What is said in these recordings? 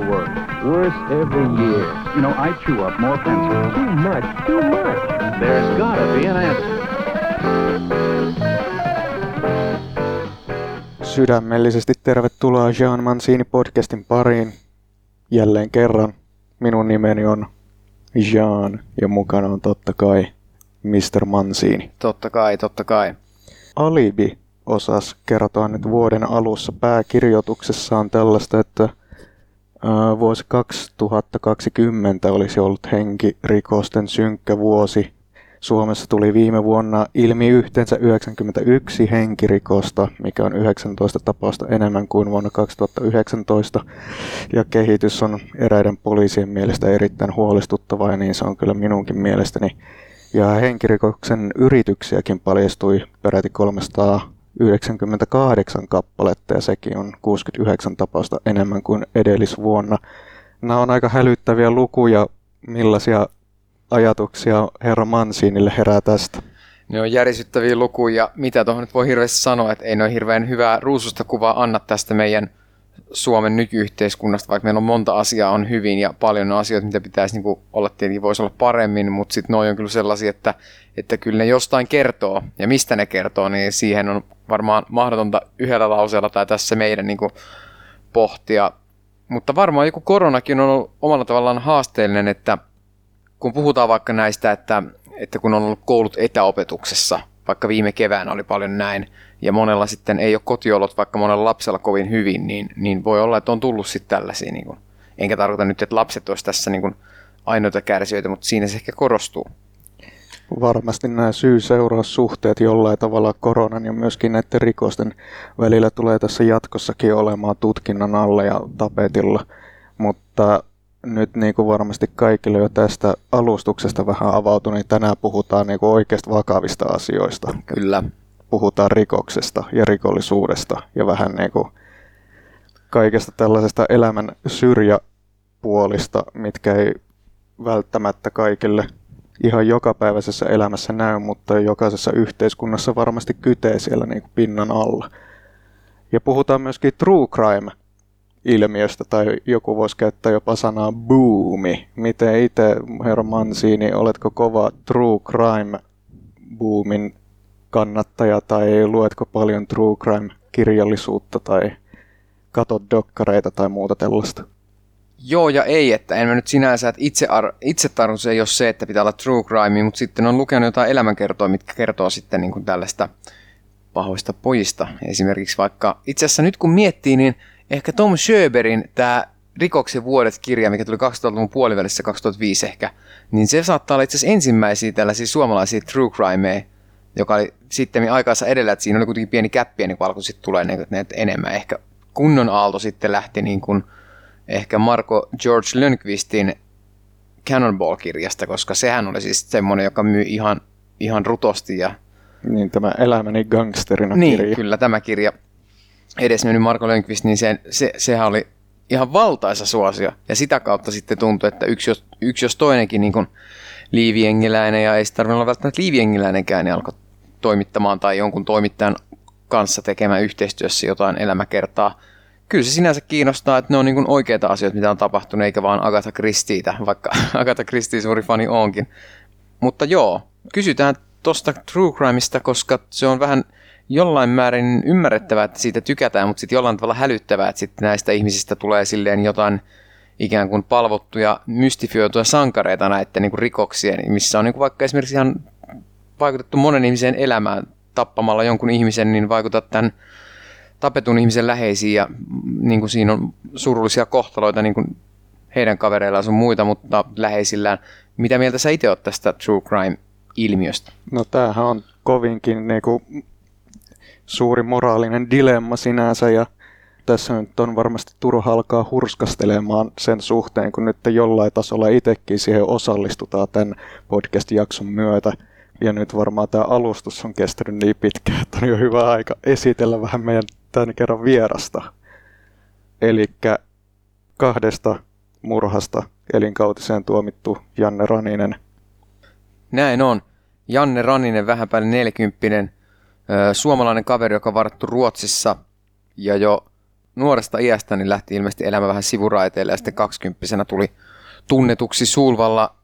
worst. Worse every year. You know, I chew up more pencils. Too much, too much. There's gotta be an answer. Sydämellisesti tervetuloa Jean Mancini podcastin pariin. Jälleen kerran minun nimeni on Jean ja mukana on totta kai Mr. Mancini. Totta kai, totta kai. Alibi osas kertoa nyt vuoden alussa pääkirjoituksessaan tällaista, että vuosi 2020 olisi ollut henkirikosten synkkä vuosi. Suomessa tuli viime vuonna ilmi yhteensä 91 henkirikosta, mikä on 19 tapausta enemmän kuin vuonna 2019. Ja kehitys on eräiden poliisien mielestä erittäin huolestuttava ja niin se on kyllä minunkin mielestäni. Ja henkirikoksen yrityksiäkin paljastui peräti 398 kappaletta ja sekin on 69 tapausta enemmän kuin edellisvuonna. Nämä on aika hälyttäviä lukuja. Millaisia ajatuksia herra Mansiinille herää tästä? Ne on järisyttäviä lukuja. Mitä tuohon nyt voi hirveästi sanoa, että ei ne ole hirveän hyvää ruususta kuvaa anna tästä meidän Suomen nykyyhteiskunnasta, vaikka meillä on monta asiaa on hyvin ja paljon on asioita, mitä pitäisi niin kuin olla tietenkin voisi olla paremmin, mutta sitten noin on kyllä sellaisia, että, että kyllä ne jostain kertoo ja mistä ne kertoo, niin siihen on varmaan mahdotonta yhdellä lauseella tai tässä meidän niin kuin pohtia. Mutta varmaan joku koronakin on ollut omalla tavallaan haasteellinen, että kun puhutaan vaikka näistä, että, että kun on ollut koulut etäopetuksessa, vaikka viime keväänä oli paljon näin, ja monella sitten ei ole kotiolot, vaikka monella lapsella kovin hyvin, niin, niin voi olla, että on tullut sitten tällaisia. Niin kuin, enkä tarkoita nyt, että lapset olisi tässä niin kuin ainoita kärsijöitä, mutta siinä se ehkä korostuu. Varmasti nämä syy-seuraussuhteet jollain tavalla koronan ja myöskin näiden rikosten välillä tulee tässä jatkossakin olemaan tutkinnan alla ja tapetilla. Mutta nyt niin kuin varmasti kaikille jo tästä alustuksesta vähän avautui, niin tänään puhutaan niin kuin oikeasta vakavista asioista. Kyllä. Puhutaan rikoksesta ja rikollisuudesta ja vähän niin kuin kaikesta tällaisesta elämän syrjäpuolista, mitkä ei välttämättä kaikille ihan jokapäiväisessä elämässä näy, mutta jokaisessa yhteiskunnassa varmasti kytee siellä niin kuin pinnan alla. Ja puhutaan myöskin true crime ilmiöstä, tai joku voisi käyttää jopa sanaa boomi. Miten itse, herra Mansini, oletko kova true crime boomin kannattaja, tai luetko paljon true crime-kirjallisuutta, tai katot dokkareita tai muuta tällaista? Joo ja ei, että en mä nyt sinänsä, että itse, ar- itse tarkoitus ei ole se, että pitää olla true crime, mutta sitten on lukenut jotain elämänkertoa, mitkä kertoo sitten niin kuin tällaista pahoista pojista. Esimerkiksi vaikka, itse asiassa nyt kun miettii, niin ehkä Tom Schöberin tämä Rikoksen vuodet-kirja, mikä tuli 2000-luvun puolivälissä 2005 ehkä, niin se saattaa olla itse asiassa ensimmäisiä tällaisia suomalaisia true crimeja, joka oli sitten aikaansa edellä, että siinä oli kuitenkin pieni käppi, niin kun alkoi sitten tulee näitä enemmän. Ehkä kunnon aalto sitten lähti niin kuin ehkä Marko George Lönnqvistin Cannonball-kirjasta, koska sehän oli siis semmoinen, joka myy ihan, ihan rutosti. Ja... Niin tämä Elämäni gangsterina niin, kirja. kyllä tämä kirja edesmennyt Marko Lönkvist, niin se, se, sehän oli ihan valtaisa suosio. Ja sitä kautta sitten tuntui, että yksi jos, yksi jos toinenkin niin liiviengiläinen, ja ei sitä tarvinnut olla välttämättä liiviengiläinenkään, niin alkoi toimittamaan tai jonkun toimittajan kanssa tekemään yhteistyössä jotain elämäkertaa. Kyllä se sinänsä kiinnostaa, että ne on niin oikeita asioita, mitä on tapahtunut, eikä vaan Agatha Christieitä, vaikka Agatha Christie suuri fani onkin. Mutta joo, kysytään tuosta True Crimeista, koska se on vähän jollain määrin ymmärrettävää, että siitä tykätään, mutta sitten jollain tavalla hälyttävää, että sitten näistä ihmisistä tulee silleen jotain ikään kuin palvottuja, mystifioituja sankareita näiden niin kuin rikoksien, missä on niin kuin vaikka esimerkiksi ihan vaikutettu monen ihmisen elämään tappamalla jonkun ihmisen, niin vaikutat tämän tapetun ihmisen läheisiin ja niin kuin siinä on surullisia kohtaloita niin kuin heidän kavereillaan sun muita, mutta läheisillään. Mitä mieltä sä itse oot tästä true crime-ilmiöstä? No tämähän on kovinkin niin kuin, suuri moraalinen dilemma sinänsä ja tässä nyt on varmasti turha alkaa hurskastelemaan sen suhteen, kun nyt jollain tasolla itsekin siihen osallistutaan tämän podcast-jakson myötä. Ja nyt varmaan tämä alustus on kestänyt niin pitkään, että on jo hyvä aika esitellä vähän meidän tämän kerran vierasta. Eli kahdesta murhasta elinkautiseen tuomittu Janne Raninen. Näin on. Janne Raninen, vähän päälle 40 suomalainen kaveri, joka varattu Ruotsissa ja jo nuoresta iästä niin lähti ilmeisesti elämä vähän sivuraiteille ja sitten kaksikymppisenä tuli tunnetuksi Sulvalla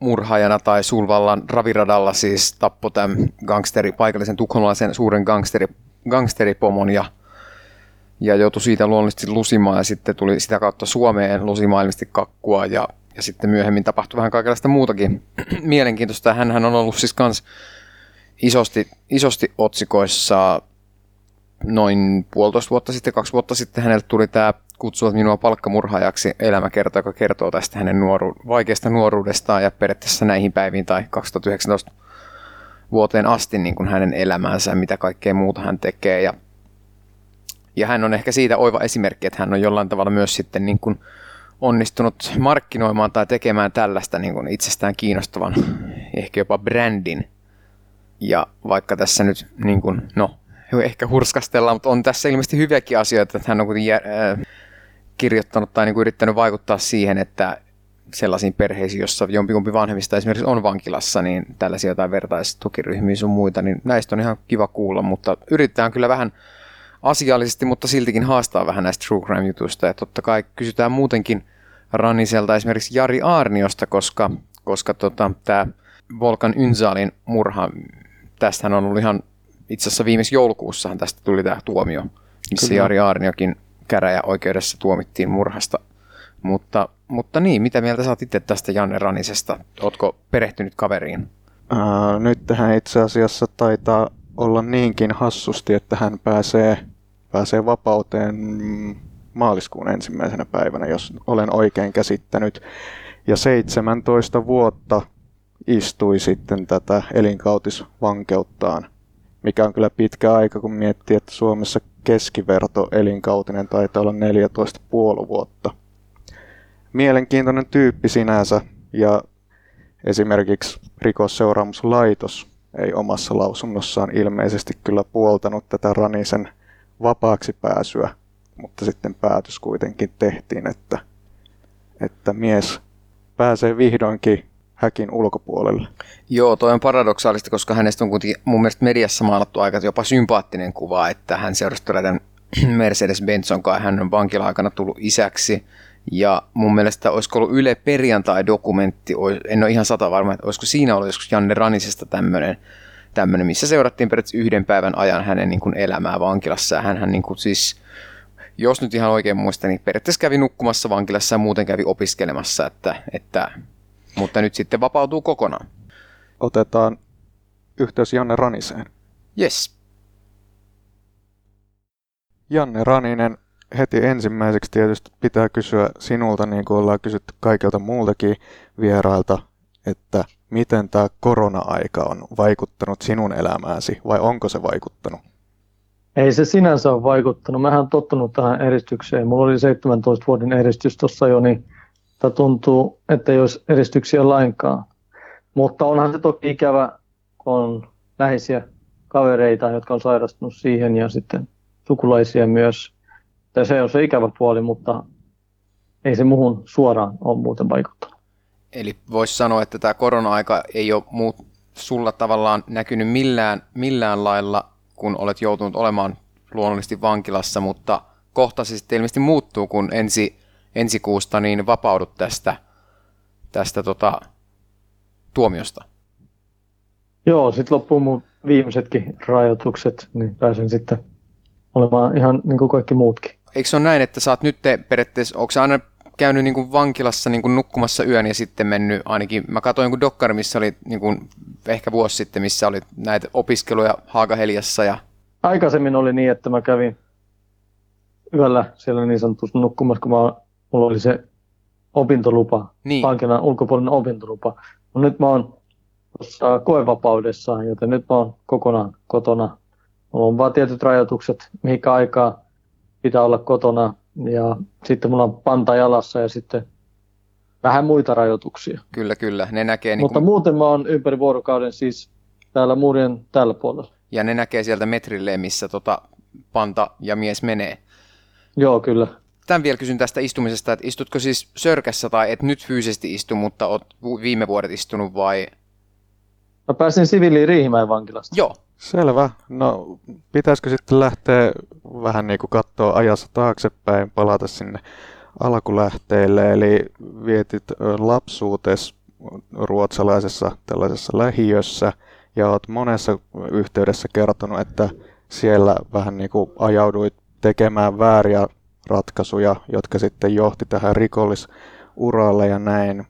murhaajana tai Sulvallan raviradalla siis tappo tämän gangsteri, paikallisen tukholalaisen suuren gangsteri, gangsteripomon ja, ja joutui siitä luonnollisesti lusimaan ja sitten tuli sitä kautta Suomeen lusimaan ilmeisesti kakkua ja, ja sitten myöhemmin tapahtui vähän kaikenlaista muutakin mielenkiintoista. Hän on ollut siis kans isosti, isosti otsikoissa noin puolitoista vuotta sitten, kaksi vuotta sitten hänelle tuli tämä kutsuvat minua palkkamurhaajaksi elämäkerta, joka kertoo tästä hänen nuoru- vaikeasta nuoruudestaan ja periaatteessa näihin päiviin tai 2019 vuoteen asti niin kuin hänen elämäänsä, mitä kaikkea muuta hän tekee. Ja, ja hän on ehkä siitä oiva esimerkki, että hän on jollain tavalla myös sitten niin kuin onnistunut markkinoimaan tai tekemään tällaista niin kuin itsestään kiinnostavan, ehkä jopa brändin. Ja vaikka tässä nyt, niin kuin, no, ehkä hurskastellaan, mutta on tässä ilmeisesti hyviäkin asioita, että hän on kuitenkin äh, kirjoittanut tai niin kuin yrittänyt vaikuttaa siihen, että sellaisiin perheisiin, jossa jompikumpi vanhemmista esimerkiksi on vankilassa, niin tällaisia jotain vertaistukiryhmiä sun muita, niin näistä on ihan kiva kuulla, mutta yritetään kyllä vähän asiallisesti, mutta siltikin haastaa vähän näistä true crime-jutuista, ja totta kai kysytään muutenkin Ranniselta esimerkiksi Jari Aarniosta, koska, koska tota, tämä Volkan Ynzalin murha, tästähän on ollut ihan itse asiassa viimeis joulukuussahan tästä tuli tämä tuomio, missä Kyllä. Jari Aarniokin käräjäoikeudessa tuomittiin murhasta. Mutta, mutta niin, mitä mieltä sä oot itse tästä Janne Ranisesta? Ootko perehtynyt kaveriin? Ää, nyt tähän itse asiassa taitaa olla niinkin hassusti, että hän pääsee, pääsee vapauteen maaliskuun ensimmäisenä päivänä, jos olen oikein käsittänyt. Ja 17 vuotta istui sitten tätä elinkautisvankeuttaan, mikä on kyllä pitkä aika, kun miettii, että Suomessa keskiverto elinkautinen taitaa olla 14,5 vuotta. Mielenkiintoinen tyyppi sinänsä ja esimerkiksi rikosseuraamuslaitos ei omassa lausunnossaan ilmeisesti kyllä puoltanut tätä Ranisen vapaaksi pääsyä, mutta sitten päätös kuitenkin tehtiin, että, että mies pääsee vihdoinkin häkin ulkopuolelle. Joo, toi on paradoksaalista, koska hänestä on kuitenkin mun mielestä mediassa maalattu aika jopa sympaattinen kuva, että hän seurasi tämän Mercedes-Benzon kanssa, hän on vankila-aikana tullut isäksi. Ja mun mielestä olisiko ollut Yle perjantai-dokumentti, en ole ihan sata varma, että olisiko siinä ollut joskus Janne Ranisesta tämmöinen, tämmöinen missä seurattiin periaatteessa yhden päivän ajan hänen niin kuin elämää vankilassa. Ja hän niin kuin siis, jos nyt ihan oikein muistan, niin periaatteessa kävi nukkumassa vankilassa ja muuten kävi opiskelemassa, että, että mutta nyt sitten vapautuu kokonaan. Otetaan yhteys Janne Raniseen. Yes. Janne Raninen, heti ensimmäiseksi tietysti pitää kysyä sinulta, niin kuin ollaan kysytty kaikilta muultakin vierailta, että miten tämä korona-aika on vaikuttanut sinun elämääsi, vai onko se vaikuttanut? Ei se sinänsä ole vaikuttanut. Mähän olen tottunut tähän eristykseen. Mulla oli 17 vuoden eristys tuossa jo, niin mutta tuntuu, että ei olisi edistyksiä lainkaan. Mutta onhan se toki ikävä, kun on läheisiä kavereita, jotka on sairastunut siihen ja sitten sukulaisia myös. Ja se on se ikävä puoli, mutta ei se muuhun suoraan ole muuten vaikuttanut. Eli voisi sanoa, että tämä korona-aika ei ole muut, sulla tavallaan näkynyt millään, millään lailla, kun olet joutunut olemaan luonnollisesti vankilassa, mutta kohta se sitten ilmeisesti muuttuu, kun ensi ensi kuusta niin vapaudut tästä, tästä tota, tuomiosta. Joo, sitten loppuu mun viimeisetkin rajoitukset, niin pääsen sitten olemaan ihan niin kuin kaikki muutkin. Eikö se ole näin, että sä oot nyt periaatteessa, onko aina käynyt niin kuin vankilassa niin kuin nukkumassa yön ja sitten mennyt ainakin, mä katsoin jonkun dokkari, missä oli niin kuin ehkä vuosi sitten, missä oli näitä opiskeluja Haagaheliassa ja Aikaisemmin oli niin, että mä kävin yöllä siellä niin sanotusti nukkumassa, kun mä mulla oli se opintolupa, niin. vankilan ulkopuolinen opintolupa. No nyt mä oon tuossa koevapaudessa, joten nyt mä oon kokonaan kotona. Mulla on vaan tietyt rajoitukset, mihinkä aikaa pitää olla kotona. Ja sitten mulla on panta jalassa ja sitten vähän muita rajoituksia. Kyllä, kyllä. Ne näkee niin Mutta kun... muuten mä oon ympäri vuorokauden siis täällä muurien tällä puolella. Ja ne näkee sieltä metrilleen, missä tota panta ja mies menee. Joo, kyllä tämän vielä kysyn tästä istumisesta, että istutko siis sörkässä tai et nyt fyysisesti istu, mutta oot viime vuodet istunut vai? Mä pääsin siviiliin Riihimäen vankilasta. Joo. Selvä. No pitäisikö sitten lähteä vähän niin kuin katsoa ajassa taaksepäin, palata sinne alkulähteille, eli vietit lapsuutes ruotsalaisessa tällaisessa lähiössä ja olet monessa yhteydessä kertonut, että siellä vähän niin kuin ajauduit tekemään vääriä ratkaisuja, jotka sitten johti tähän rikollisuralle ja näin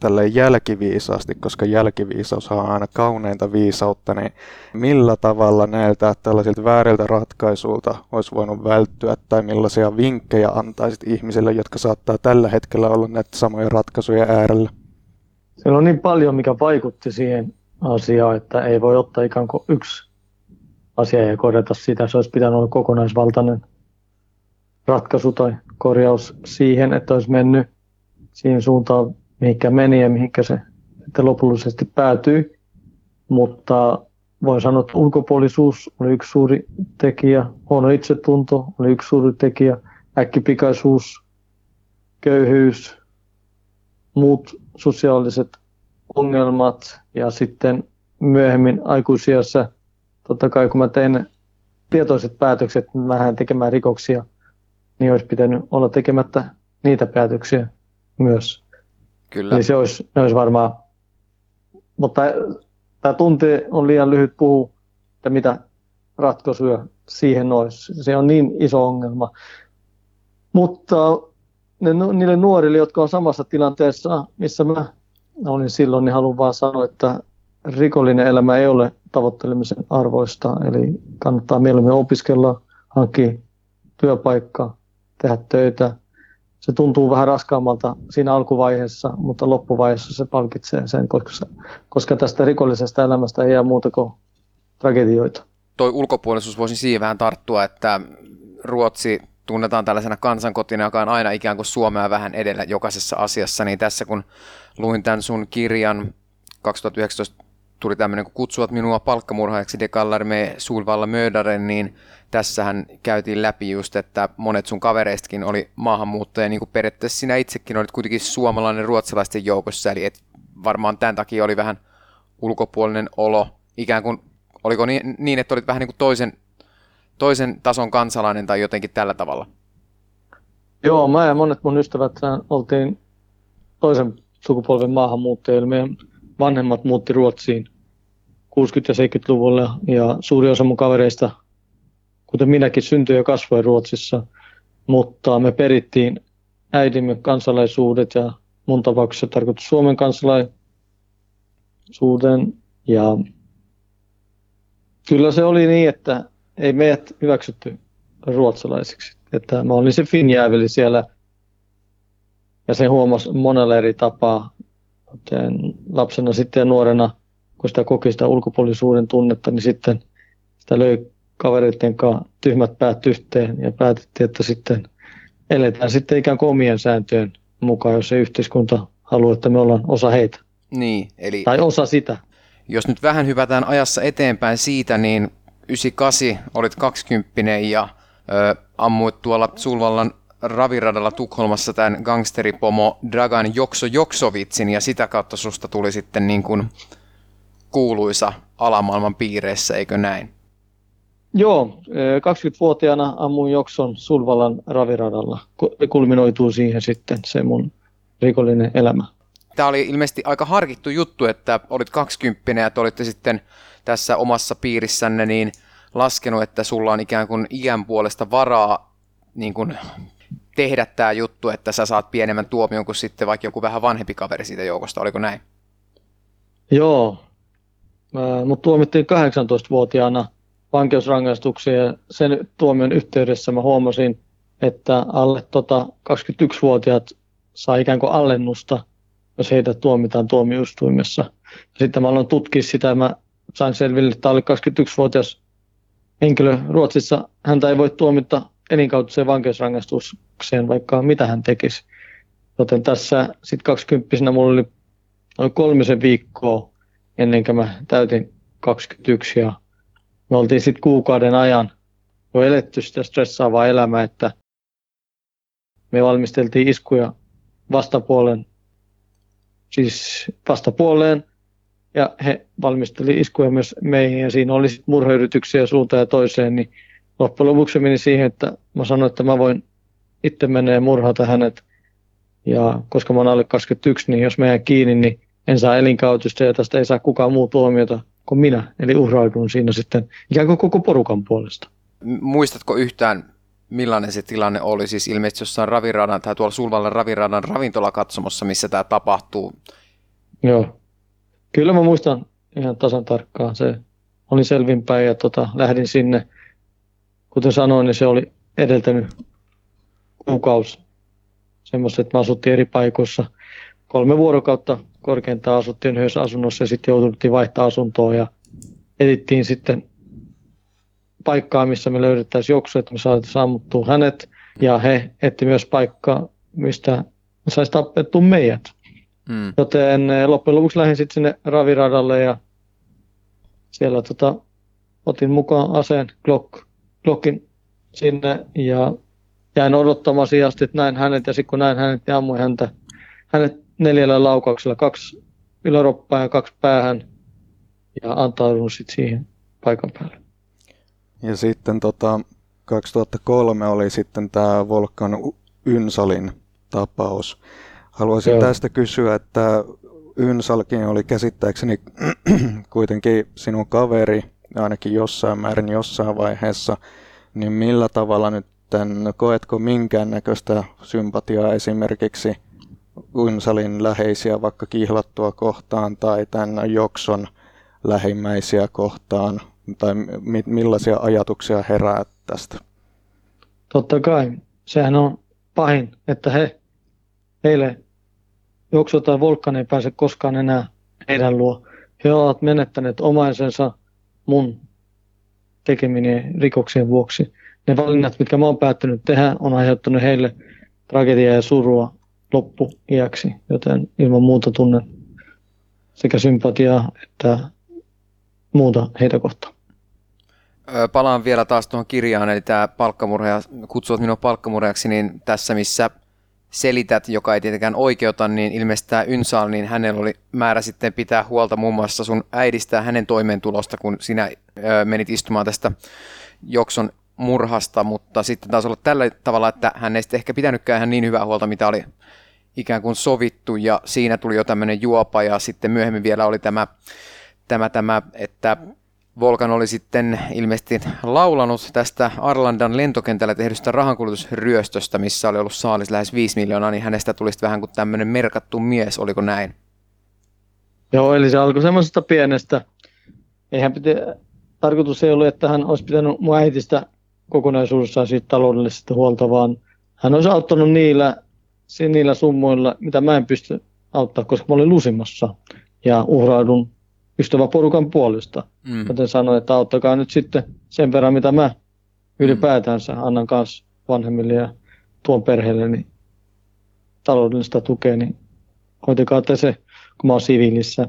tälle jälkiviisaasti, koska jälkiviisaus on aina kauneinta viisautta, niin millä tavalla näiltä tällaisilta vääriltä ratkaisuilta olisi voinut välttyä tai millaisia vinkkejä antaisit ihmisille, jotka saattaa tällä hetkellä olla näitä samoja ratkaisuja äärellä? Siellä on niin paljon, mikä vaikutti siihen asiaan, että ei voi ottaa ikään kuin yksi asia ja korjata sitä. Se olisi pitänyt olla kokonaisvaltainen ratkaisu tai korjaus siihen, että olisi mennyt siihen suuntaan, mihinkä meni ja mihinkä se että lopullisesti päätyi. Mutta voin sanoa, että ulkopuolisuus oli yksi suuri tekijä, huono itsetunto oli yksi suuri tekijä, äkkipikaisuus, köyhyys, muut sosiaaliset ongelmat ja sitten myöhemmin aikuisiassa, totta kai kun mä tein tietoiset päätökset vähän tekemään rikoksia, niin olisi pitänyt olla tekemättä niitä päätöksiä myös. Kyllä. Eli se olisi, ne olisi varmaan, mutta tämä tunti on liian lyhyt puhu, että mitä ratkaisuja siihen olisi. Se on niin iso ongelma. Mutta ne, niille nuorille, jotka on samassa tilanteessa, missä mä olin silloin, niin haluan vaan sanoa, että rikollinen elämä ei ole tavoittelemisen arvoista. Eli kannattaa mieluummin opiskella, hankkia työpaikkaa, tehdä töitä. Se tuntuu vähän raskaammalta siinä alkuvaiheessa, mutta loppuvaiheessa se palkitsee sen, koska, koska tästä rikollisesta elämästä ei jää muuta kuin tragedioita. Toi ulkopuolisuus voisin siihen vähän tarttua, että Ruotsi tunnetaan tällaisena kansankotina, joka on aina ikään kuin Suomea vähän edellä jokaisessa asiassa, niin tässä kun luin tämän sun kirjan 2019 tuli tämmöinen, kun kutsuvat minua palkkamurhaajaksi de Kallarme Sulvalla Mördaren, niin tässähän käytiin läpi just, että monet sun kavereistakin oli maahanmuuttajia, niin kuin periaatteessa sinä itsekin olit kuitenkin suomalainen ruotsalaisten joukossa, eli et varmaan tämän takia oli vähän ulkopuolinen olo, ikään kuin, oliko niin, niin että olit vähän niin kuin toisen, toisen tason kansalainen tai jotenkin tällä tavalla? Joo, mä ja monet mun ystävät oltiin toisen sukupolven maahanmuuttajia, meidän vanhemmat muutti Ruotsiin 60- ja 70-luvulla ja suuri osa mun kavereista, kuten minäkin, syntyi ja kasvoi Ruotsissa, mutta me perittiin äidimme kansalaisuudet ja mun tapauksessa tarkoitus Suomen kansalaisuuden ja kyllä se oli niin, että ei meidät hyväksytty ruotsalaisiksi. Että mä olin se finjääveli siellä ja se huomasi monella eri tapaa. Lapsena sitten ja nuorena, kun sitä koki sitä ulkopuolisuuden tunnetta, niin sitten sitä löi kavereiden kanssa tyhmät päät yhteen ja päätettiin, että sitten eletään sitten ikään kuin omien sääntöjen mukaan, jos se yhteiskunta haluaa, että me ollaan osa heitä. Niin, eli... Tai osa sitä. Jos nyt vähän hypätään ajassa eteenpäin siitä, niin 98 olit 20 ja ö, ammuit tuolla Sulvallan raviradalla Tukholmassa tämän gangsteripomo Dragan Jokso Joksovitsin ja sitä kautta susta tuli sitten niin kuin kuuluisa alamaailman piireissä, eikö näin? Joo, 20-vuotiaana ammuin Jokson Sulvalan raviradalla. Kulminoituu siihen sitten se mun rikollinen elämä. Tämä oli ilmeisesti aika harkittu juttu, että olit 20 ja te olitte sitten tässä omassa piirissänne niin laskenut, että sulla on ikään kuin iän puolesta varaa niin kuin tehdä tämä juttu, että sä saat pienemmän tuomion kuin sitten vaikka joku vähän vanhempi kaveri siitä joukosta, oliko näin? Joo, mut tuomittiin 18-vuotiaana vankeusrangaistukseen ja sen tuomion yhteydessä mä huomasin, että alle tota 21-vuotiaat saa ikään kuin allennusta, jos heitä tuomitaan tuomioistuimessa. Sitten mä aloin tutkia sitä mä sain selville, että alle 21-vuotias henkilö Ruotsissa, häntä ei voi tuomita elinkautiseen vankeusrangaistukseen, vaikka mitä hän tekisi. Joten tässä sitten 20 mulla oli noin kolmisen viikkoa ennen kuin mä täytin 21 ja me oltiin sitten kuukauden ajan jo eletty sitä stressaavaa elämää, että me valmisteltiin iskuja vastapuolen, siis vastapuoleen ja he valmisteli iskuja myös meihin ja siinä oli murhayrityksiä suuntaan ja toiseen, niin loppujen lopuksi meni siihen, että mä sanoin, että mä voin itse ja murhata hänet. Ja koska mä oon alle 21, niin jos mä jään kiinni, niin en saa elinkautusta ja tästä ei saa kukaan muu tuomiota kuin minä. Eli uhraudun siinä sitten ikään kuin koko porukan puolesta. Muistatko yhtään, millainen se tilanne oli? Siis ilmeisesti jossain raviradan tai tuolla Sulvalla raviradan ravintolakatsomossa, missä tämä tapahtuu. Joo. Kyllä mä muistan ihan tasan tarkkaan. Se oli selvinpäin ja tota, lähdin sinne. Kuten sanoin, niin se oli edeltänyt kuukausi semmoista, että me asuttiin eri paikoissa. Kolme vuorokautta korkeintaan asuttiin yhdessä asunnossa ja sitten jouduttiin vaihtaa asuntoa ja etittiin sitten paikkaa, missä me löydettäisiin joksu, että me saatiin sammuttua hänet ja he etti myös paikkaa, mistä saisi tappettua meidät. Mm. Joten eh, loppujen lopuksi lähdin sitten sinne raviradalle ja siellä tota, otin mukaan aseen Glock, Glockin sinne ja jäin odottamaan asti, että näin hänet ja sitten kun näin hänet, niin ammuin häntä, hänet neljällä laukauksella, kaksi yläroppaa ja kaksi päähän ja antaudun sitten siihen paikan päälle. Ja sitten tota, 2003 oli sitten tämä Volkan Ynsalin tapaus. Haluaisin Joo. tästä kysyä, että Ynsalkin oli käsittääkseni kuitenkin sinun kaveri, ainakin jossain määrin jossain vaiheessa, niin millä tavalla nyt koetko minkäännäköistä sympatiaa esimerkiksi Ynsalin läheisiä vaikka kihlattua kohtaan tai tämän Jokson lähimmäisiä kohtaan, tai mi- millaisia ajatuksia herää tästä? Totta kai. Sehän on pahin, että he, heille Jokso tai Volkan ei pääse koskaan enää heidän luo. He ovat menettäneet omaisensa mun tekeminen rikoksien vuoksi. Ne valinnat, mitkä mä oon päättänyt tehdä, on aiheuttanut heille tragediaa ja surua loppuiäksi, joten ilman muuta tunnen sekä sympatiaa että muuta heitä kohtaan. Palaan vielä taas tuohon kirjaan, eli tämä palkkamurha, kutsuvat minua palkkamurhajaksi, niin tässä missä selität, joka ei tietenkään oikeuta, niin ilmeisesti tämä Ynsal, niin hänellä oli määrä sitten pitää huolta muun muassa sun äidistä ja hänen toimeentulosta, kun sinä menit istumaan tästä Jokson murhasta, mutta sitten taas olla tällä tavalla, että hän ei sitten ehkä pitänytkään ihan niin hyvää huolta, mitä oli ikään kuin sovittu, ja siinä tuli jo tämmöinen juopa, ja sitten myöhemmin vielä oli tämä, tämä, tämä että Volkan oli sitten ilmeisesti laulanut tästä Arlandan lentokentällä tehdystä rahankulutusryöstöstä, missä oli ollut saalis lähes 5 miljoonaa, niin hänestä tuli vähän kuin tämmöinen merkattu mies, oliko näin? Joo, eli se alkoi semmoisesta pienestä. Eihän pitä, tarkoitus ei ollut, että hän olisi pitänyt mun äitistä kokonaisuudessaan siitä taloudellisesta huolta, vaan hän olisi auttanut niillä, niillä summoilla, mitä mä en pysty auttaa, koska mä olin lusimassa ja uhraudun ystäväporukan puolesta. Mm. Joten sanoin, että auttakaa nyt sitten sen verran, mitä mä ylipäätänsä annan kanssa vanhemmille ja tuon perheelle niin taloudellista tukea, niin hoitakaa te se, kun mä oon siviilissä.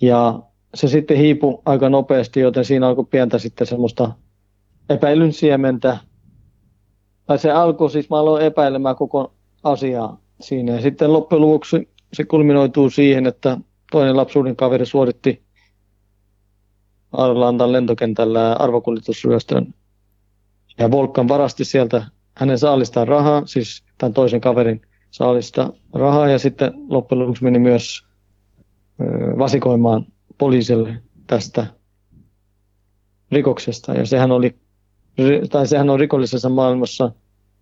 Ja se sitten hiipui aika nopeasti, joten siinä alkoi pientä sitten semmoista epäilyn siementä. Tai se alkoi, siis mä aloin epäilemään koko asiaa siinä. Sitten loppujen lopuksi se kulminoituu siihen, että toinen lapsuuden kaveri suoritti Arlandan lentokentällä arvokuljetusryöstön. Ja Volkan varasti sieltä hänen saalistaan rahaa, siis tämän toisen kaverin saalista rahaa, ja sitten loppujen lopuksi meni myös vasikoimaan poliisille tästä rikoksesta. Ja sehän, oli, tai sehän on rikollisessa maailmassa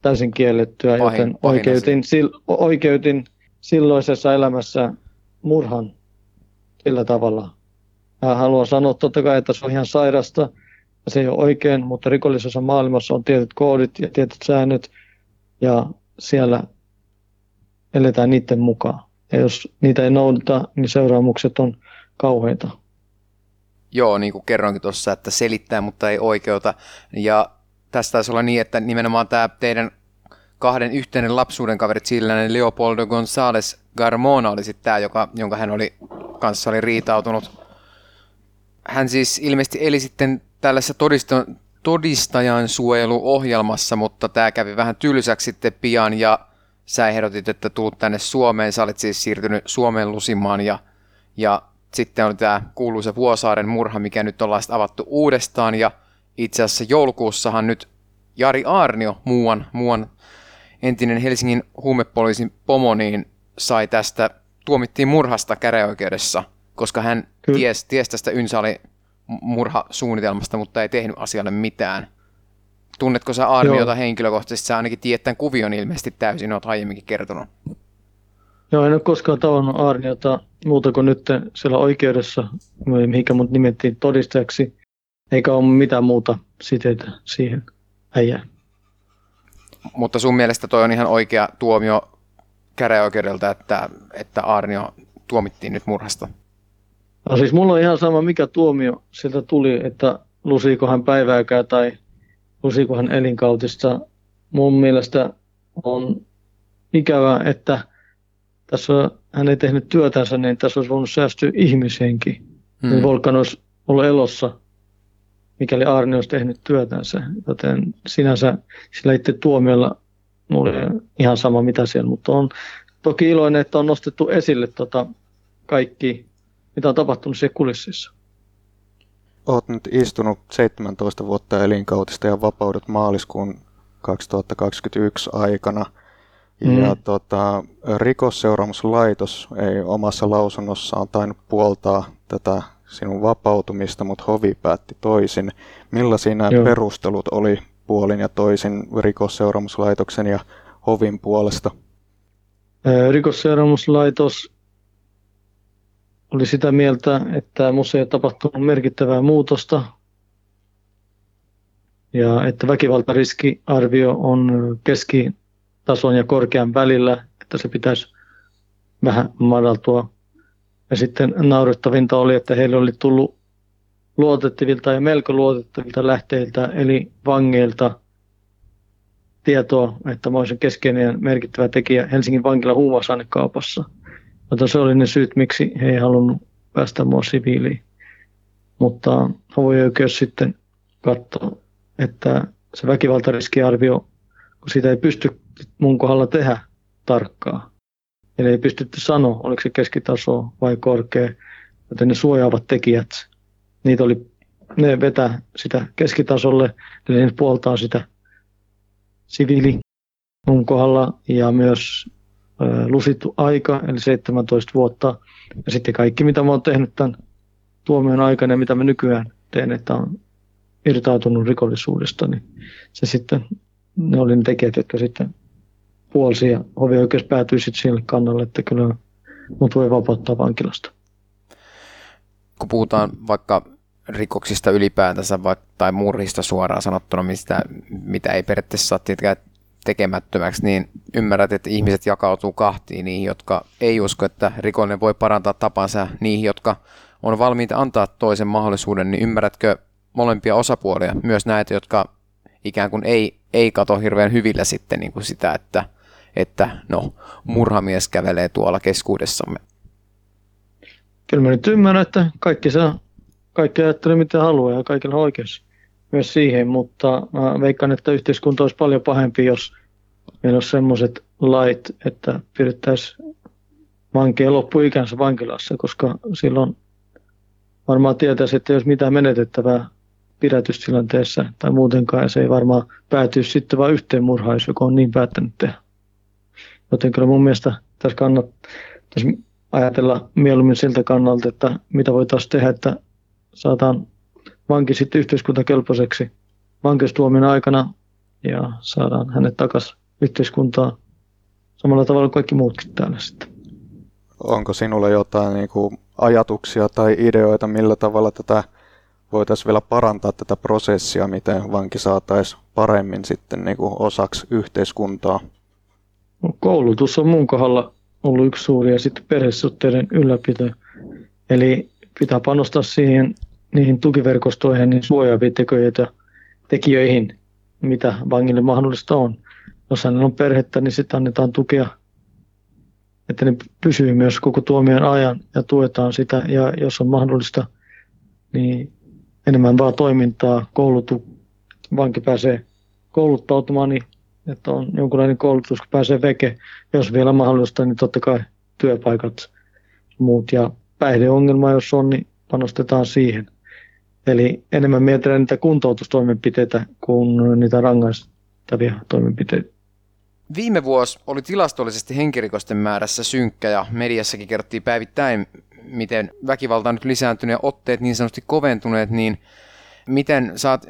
täysin kiellettyä, pahin, joten oikeutin, sil, oikeutin silloisessa elämässä murhan sillä tavalla Mä haluan sanoa totta kai, että se on ihan sairasta ja se ei ole oikein, mutta rikollisessa maailmassa on tietyt koodit ja tietyt säännöt ja siellä eletään niiden mukaan. Ja jos niitä ei noudata, niin seuraamukset on kauheita. Joo, niin kuin kerroinkin tuossa, että selittää, mutta ei oikeuta. Ja tästä taisi olla niin, että nimenomaan tämä teidän kahden yhteinen lapsuuden kaverit sillä, Leopoldo González Garmona oli sitten tämä, joka, jonka hän oli kanssa oli riitautunut hän siis ilmeisesti eli sitten tällaisessa todista, todistajan suojeluohjelmassa, mutta tämä kävi vähän tylsäksi sitten pian ja sä ehdotit, että tuut tänne Suomeen. Sä olit siis siirtynyt Suomeen lusimaan ja, ja sitten oli tämä kuuluisa Vuosaaren murha, mikä nyt ollaan avattu uudestaan. Ja itse asiassa joulukuussahan nyt Jari Aarnio, muuan, muuan entinen Helsingin huumepoliisin pomo, niin sai tästä, tuomittiin murhasta käräjäoikeudessa, koska hän ties, ties tästä Ynsaali murhasuunnitelmasta, mutta ei tehnyt asialle mitään. Tunnetko sä Arniota Joo. henkilökohtaisesti? Sä ainakin tiedät tämän kuvion ilmeisesti täysin, oot aiemminkin kertonut. Joo, en ole koskaan tavannut Arniota muuta kuin nyt siellä oikeudessa, mihinkä mut nimettiin todistajaksi, eikä ole mitään muuta siteitä siihen äijään. Mutta sun mielestä toi on ihan oikea tuomio käräjäoikeudelta, että, että Arnio tuomittiin nyt murhasta? No siis mulla on ihan sama, mikä tuomio sieltä tuli, että lusiiko hän päivääkään tai lusiiko hän elinkautista. Mun mielestä on ikävää, että tässä hän ei tehnyt työtänsä, niin tässä olisi voinut säästyä ihmishenki. Hmm. Volkan olisi ollut elossa, mikäli Arni olisi tehnyt työtänsä. Joten sinänsä sillä itse tuomiolla mulle ihan sama mitä siellä, mutta on toki iloinen, että on nostettu esille tota kaikki, mitä on tapahtunut siellä kulississa. Olet nyt istunut 17 vuotta elinkautista ja vapaudut maaliskuun 2021 aikana – Mm. Ja tota, rikosseuraamuslaitos ei omassa lausunnossaan tainnut puoltaa tätä sinun vapautumista, mutta hovi päätti toisin. Millaisia nämä Joo. perustelut oli puolin ja toisin rikosseuraamuslaitoksen ja hovin puolesta? Rikosseuraamuslaitos oli sitä mieltä, että museo ei tapahtunut merkittävää muutosta ja että väkivaltariskiarvio on keski tason ja korkean välillä, että se pitäisi vähän madaltua. Ja sitten naurettavinta oli, että heille oli tullut luotettavilta ja melko luotettavilta lähteiltä, eli vangeilta, tietoa, että mä olisin keskeinen merkittävä tekijä Helsingin vankila huumausainekaupassa. Mutta se oli ne syyt, miksi he ei halunnut päästä mua siviiliin. Mutta hovioikeus sitten katsoi, että se väkivaltariskiarvio, kun sitä ei pysty mun kohdalla tehdä tarkkaa. Eli ei pystytty sanoa, oliko se keskitaso vai korkea, joten ne suojaavat tekijät, niitä oli, ne vetää sitä keskitasolle, eli ne puoltaa sitä siviili kohdalla ja myös lusittu aika, eli 17 vuotta. Ja sitten kaikki, mitä mä oon tehnyt tämän tuomion aikana ja mitä mä nykyään teen, että on irtautunut rikollisuudesta, niin se sitten, ne oli ne tekijät, jotka sitten puolsi ja hovioikeus päätyi sitten sille kannalle, että kyllä mut voi vapauttaa vankilasta. Kun puhutaan vaikka rikoksista ylipäätänsä tai murhista suoraan sanottuna, mistä, mitä ei periaatteessa saa tietenkään tekemättömäksi, niin ymmärrät, että ihmiset jakautuu kahtiin niihin, jotka ei usko, että rikollinen voi parantaa tapansa, niihin, jotka on valmiita antaa toisen mahdollisuuden, niin ymmärrätkö molempia osapuolia, myös näitä, jotka ikään kuin ei, ei kato hirveän hyvillä sitten niin kuin sitä, että että no, murhamies kävelee tuolla keskuudessamme. Kyllä mä nyt ymmärrän, että kaikki saa, kaikki ajattelee mitä haluaa ja kaikilla on oikeus myös siihen, mutta mä veikkaan, että yhteiskunta olisi paljon pahempi, jos meillä olisi semmoiset lait, että pidettäisiin vankeja loppuikänsä vankilassa, koska silloin varmaan tietäisi, että jos mitään menetettävää pidätystilanteessa tai muutenkaan, ja se ei varmaan päätyisi sitten vain yhteen murhaan, jos joku on niin päättänyt tehdä. Joten kyllä mun mielestä tässä kannattaisi ajatella mieluummin siltä kannalta, että mitä voitaisiin tehdä, että saadaan vanki sitten yhteiskuntakelpoiseksi vankeustuomion aikana ja saadaan hänet takaisin yhteiskuntaan samalla tavalla kuin kaikki muutkin täällä sitten. Onko sinulla jotain niin kuin ajatuksia tai ideoita, millä tavalla tätä voitaisiin vielä parantaa tätä prosessia, miten vanki saataisiin paremmin sitten niin kuin osaksi yhteiskuntaa? Koulutus on mun kohdalla ollut yksi suuri ja sitten perhesuhteiden ylläpito. Eli pitää panostaa siihen, niihin tukiverkostoihin, niin suojaaviin tekijöihin, mitä vangille mahdollista on. Jos hänellä on perhettä, niin sitten annetaan tukea, että ne pysyy myös koko tuomion ajan ja tuetaan sitä. Ja jos on mahdollista, niin enemmän vaan toimintaa, koulutu, vanki pääsee kouluttautumaan, niin että on jonkunlainen koulutus, kun pääsee veke. Jos vielä mahdollista, niin totta kai työpaikat muut ja päihdeongelma, jos on, niin panostetaan siihen. Eli enemmän mietitään niitä kuntoutustoimenpiteitä kuin niitä rangaistavia toimenpiteitä. Viime vuosi oli tilastollisesti henkirikosten määrässä synkkä ja mediassakin kerrottiin päivittäin, miten väkivalta on nyt lisääntynyt ja otteet niin sanotusti koventuneet, niin Miten oot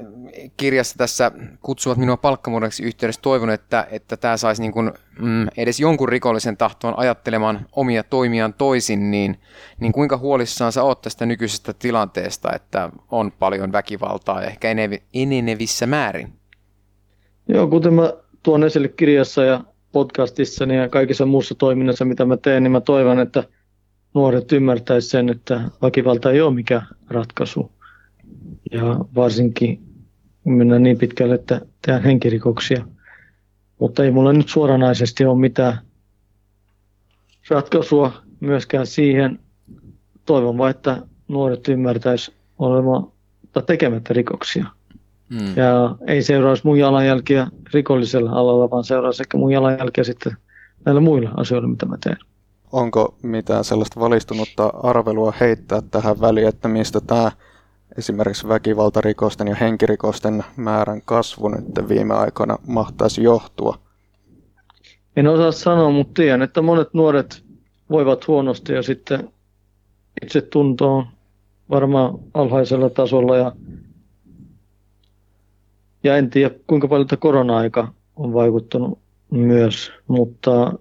kirjassa tässä kutsuvat minua palkkamuodoksi yhteydessä toivonut, että, että tämä saisi niin kuin, mm, edes jonkun rikollisen tahtoon ajattelemaan omia toimiaan toisin, niin, niin kuinka huolissaan sä oot tästä nykyisestä tilanteesta, että on paljon väkivaltaa ehkä enenevissä määrin? Joo, kuten mä tuon esille kirjassa ja podcastissa ja kaikissa muussa toiminnassa, mitä mä teen, niin mä toivon, että nuoret ymmärtäisivät sen, että väkivalta ei ole mikään ratkaisu ja varsinkin mennään niin pitkälle, että tehdään henkirikoksia. Mutta ei mulla nyt suoranaisesti ole mitään ratkaisua myöskään siihen. Toivon vain, että nuoret ymmärtäisi olemaan tekemättä rikoksia. Hmm. Ja ei seuraisi mun jalanjälkiä rikollisella alalla, vaan seuraisi ehkä mun jalanjälkiä sitten näillä muilla asioilla, mitä mä teen. Onko mitään sellaista valistunutta arvelua heittää tähän väliin, että mistä tämä esimerkiksi väkivaltarikosten ja henkirikosten määrän kasvu nyt viime aikoina mahtaisi johtua? En osaa sanoa, mutta tiedän, että monet nuoret voivat huonosti ja sitten itse tuntoon varmaan alhaisella tasolla ja, ja en tiedä kuinka paljon korona-aika on vaikuttanut myös, mutta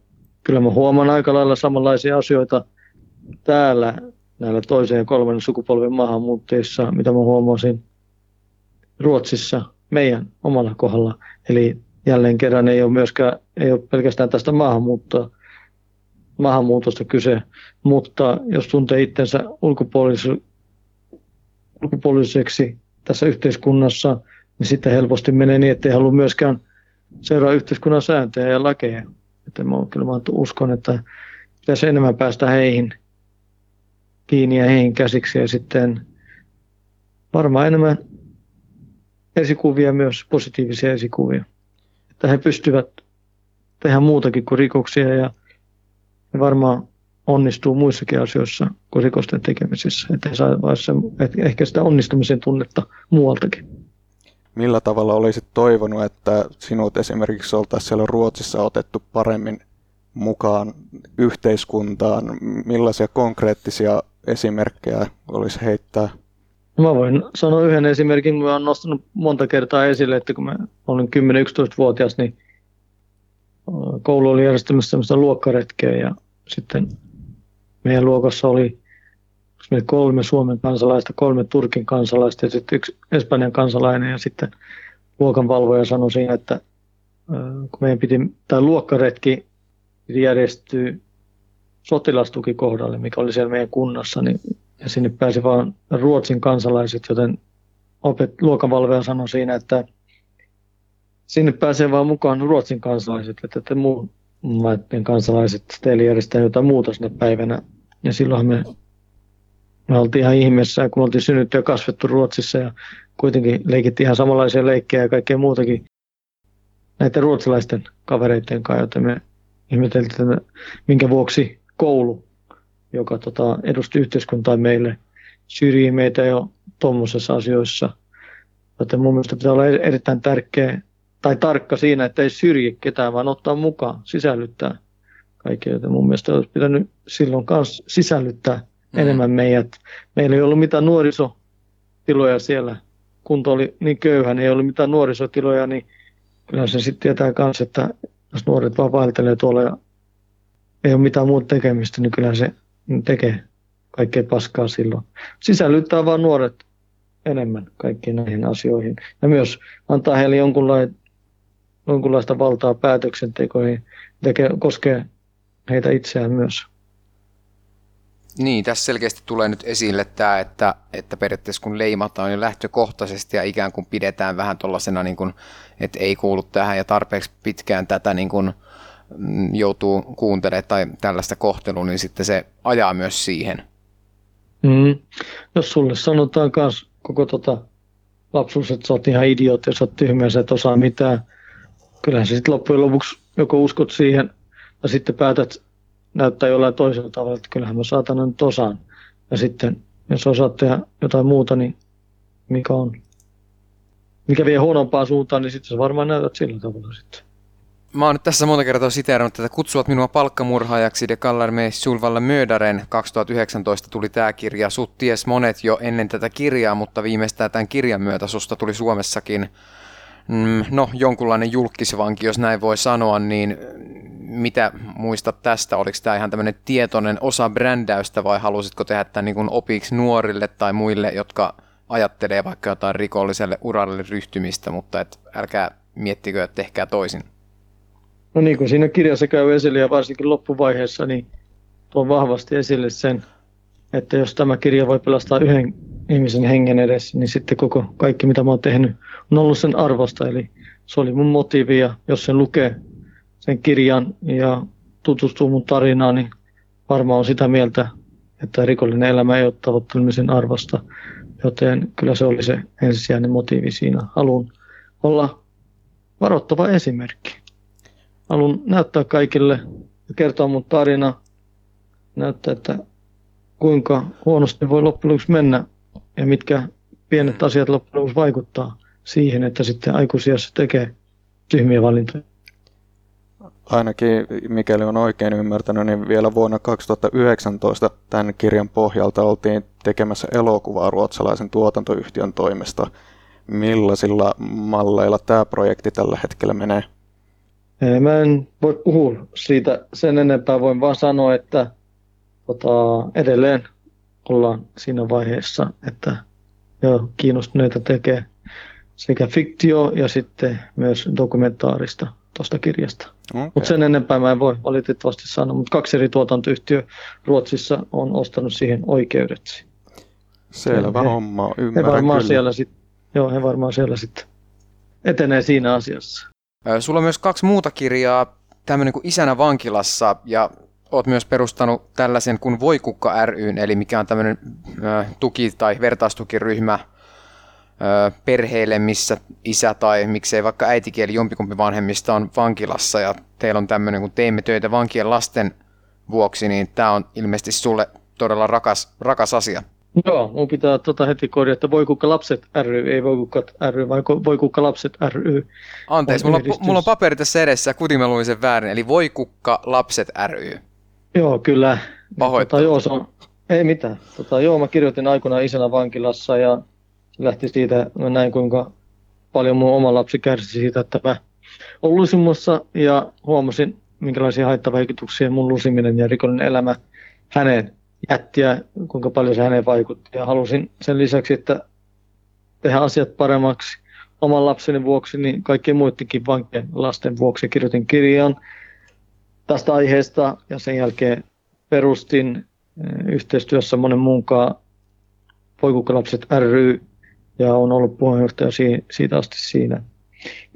kyllä mä huomaan aika lailla samanlaisia asioita täällä näillä toisen ja kolmannen sukupolven maahanmuuttajissa, mitä mä huomasin Ruotsissa meidän omalla kohdalla. Eli jälleen kerran ei ole myöskään ei ole pelkästään tästä maahanmuuttoa, maahanmuutosta kyse, mutta jos tuntee itsensä ulkopuolis- ulkopuoliseksi tässä yhteiskunnassa, niin sitten helposti menee niin, että ei halua myöskään seuraa yhteiskunnan sääntöjä ja lakeja. Että mä, kyllä mä uskon, että pitäisi enemmän päästä heihin kiinni ja heihin käsiksi ja sitten varmaan enemmän esikuvia myös, positiivisia esikuvia. Että he pystyvät tehdä muutakin kuin rikoksia ja he varmaan onnistuu muissakin asioissa kuin rikosten tekemisessä. Että he saavat ehkä sitä onnistumisen tunnetta muualtakin. Millä tavalla olisit toivonut, että sinut esimerkiksi oltaisiin siellä Ruotsissa otettu paremmin mukaan yhteiskuntaan? Millaisia konkreettisia esimerkkejä olisi heittää? Mä voin sanoa yhden esimerkin, mä olen nostanut monta kertaa esille, että kun mä olin 10-11-vuotias, niin koulu oli järjestämässä sellaista luokkaretkeä ja sitten meidän luokassa oli kolme Suomen kansalaista, kolme Turkin kansalaista ja sitten yksi Espanjan kansalainen ja sitten luokanvalvoja sanoi siinä, että kun meidän piti, tai luokkaretki piti järjestyä sotilastukikohdalle, mikä oli siellä meidän kunnassa, niin, ja sinne pääsi vain Ruotsin kansalaiset, joten opet, luokanvalvoja sanoi siinä, että sinne pääsee vain mukaan Ruotsin kansalaiset, että, että muun maiden kansalaiset teille järjestää jotain muuta sinne päivänä. Ja silloin me, me oltiin ihan ihmeessä, kun oltiin synnytty ja kasvettu Ruotsissa ja kuitenkin leikittiin ihan samanlaisia leikkejä ja kaikkea muutakin näiden ruotsalaisten kavereiden kanssa, joten me ihmeteltiin, että minkä vuoksi koulu, joka tota, edusti yhteiskuntaa meille, syrjii meitä jo tuommoisissa asioissa. Joten mun mielestä pitää olla erittäin tärkeä tai tarkka siinä, että ei syrji ketään, vaan ottaa mukaan, sisällyttää kaikkea. Joten mun mielestä olisi pitänyt silloin myös sisällyttää mm. enemmän meidät. Meillä ei ollut mitään nuorisotiloja siellä. Kunto oli niin köyhä, niin ei ollut mitään nuorisotiloja, niin kyllä se sitten tietää myös, että jos nuoret vaan vaeltelee tuolla ja ei ole mitään muuta tekemistä, niin kyllä se tekee kaikkea paskaa silloin. Sisällyttää vaan nuoret enemmän kaikkiin näihin asioihin. Ja myös antaa heille jonkunlaista valtaa päätöksentekoihin, mikä koskee heitä itseään myös. Niin, tässä selkeästi tulee nyt esille tämä, että, että periaatteessa kun leimataan jo lähtökohtaisesti ja ikään kuin pidetään vähän tuollaisena, niin että ei kuulu tähän ja tarpeeksi pitkään tätä niin kuin, joutuu kuuntelemaan tai tällaista kohtelua, niin sitten se ajaa myös siihen. Mm. Jos sulle sanotaan myös koko tota lapsuus, että sä oot ihan idiootti ja sä oot tyhmä sä et osaa mitään, kyllähän sä sitten loppujen lopuksi joko uskot siihen ja sitten päätät näyttää jollain toisella tavalla, että kyllähän mä saatana nyt osaan. Ja sitten, jos osaat tehdä jotain muuta, niin mikä on, mikä vie huonompaa suuntaan, niin sitten sä varmaan näytät sillä tavalla sitten. Mä oon nyt tässä monta kertaa siteerannut että Kutsuvat minua palkkamurhaajaksi De kallar mig Sulvalla Mödaren. 2019 tuli tämä kirja. Sut ties monet jo ennen tätä kirjaa, mutta viimeistään tämän kirjan myötä susta tuli Suomessakin mm, no, jonkunlainen julkisvanki, jos näin voi sanoa, niin mitä muistat tästä? Oliko tämä ihan tämmöinen tietoinen osa brändäystä vai halusitko tehdä tämän niin opiksi nuorille tai muille, jotka ajattelee vaikka jotain rikolliselle uralle ryhtymistä, mutta et älkää miettikö, että tehkää toisin. No niin kuin siinä kirjassa käy esille ja varsinkin loppuvaiheessa, niin tuon vahvasti esille sen, että jos tämä kirja voi pelastaa yhden ihmisen hengen edessä, niin sitten koko kaikki mitä mä oon tehnyt on ollut sen arvosta. Eli se oli mun motiivi ja jos sen lukee sen kirjan ja tutustuu mun tarinaan, niin varmaan on sitä mieltä, että rikollinen elämä ei ole tavoittelemisen arvosta. Joten kyllä se oli se ensisijainen motiivi siinä. Haluan olla varoittava esimerkki. Haluan näyttää kaikille ja kertoa mun tarina, näyttää, että kuinka huonosti voi loppujen lopuksi mennä ja mitkä pienet mm. asiat loppujen lopuksi vaikuttaa siihen, että sitten aikuisiassa tekee tyhmiä valintoja. Ainakin, mikäli on oikein ymmärtänyt, niin vielä vuonna 2019 tämän kirjan pohjalta oltiin tekemässä elokuvaa ruotsalaisen tuotantoyhtiön toimesta. Millaisilla malleilla tämä projekti tällä hetkellä menee? Mä en voi puhua siitä sen enempää, voin vaan sanoa, että tota, edelleen ollaan siinä vaiheessa, että jo kiinnostuneita tekee sekä fiktio ja sitten myös dokumentaarista tuosta kirjasta. Okay. Mutta sen enempää mä en voi valitettavasti sanoa, mutta kaksi eri tuotantoyhtiö Ruotsissa on ostanut siihen oikeudet. Selvä he, homma, ymmärrän he varmaan kyllä. Siellä sit, joo, he varmaan siellä sitten etenee siinä asiassa. Sulla on myös kaksi muuta kirjaa, tämmöinen kuin Isänä vankilassa ja oot myös perustanut tällaisen kuin Voikukka ryn, eli mikä on tämmöinen tuki- tai vertaistukiryhmä perheille, missä isä tai miksei vaikka äitikieli jompikumpi vanhemmista on vankilassa ja teillä on tämmöinen, kun teemme töitä vankien lasten vuoksi, niin tämä on ilmeisesti sulle todella rakas, rakas asia. Joo, mun pitää tota heti korjata, että voi kukka lapset ry, ei voi kukka ry, vai voi kukka lapset ry. Anteeksi, mulla, on, mulla on paperi tässä edessä, kutin mä luin sen väärin, eli voi kukka lapset ry. Joo, kyllä. Tota, joo, se on, ei mitään. Tota, joo, mä kirjoitin aikoinaan isänä vankilassa ja lähti siitä, mä näin kuinka paljon mun oma lapsi kärsi siitä, että mä olen lusimassa ja huomasin, minkälaisia haittavaikutuksia mun lusiminen ja rikollinen elämä häneen jätti ja kuinka paljon se häneen vaikutti. Ja halusin sen lisäksi, että tehdä asiat paremmaksi oman lapseni vuoksi, niin kaikkien muidenkin vankien lasten vuoksi. Kirjoitin kirjan tästä aiheesta ja sen jälkeen perustin eh, yhteistyössä monen muunkaan Poikukkalapset ry ja on ollut puheenjohtaja siitä asti siinä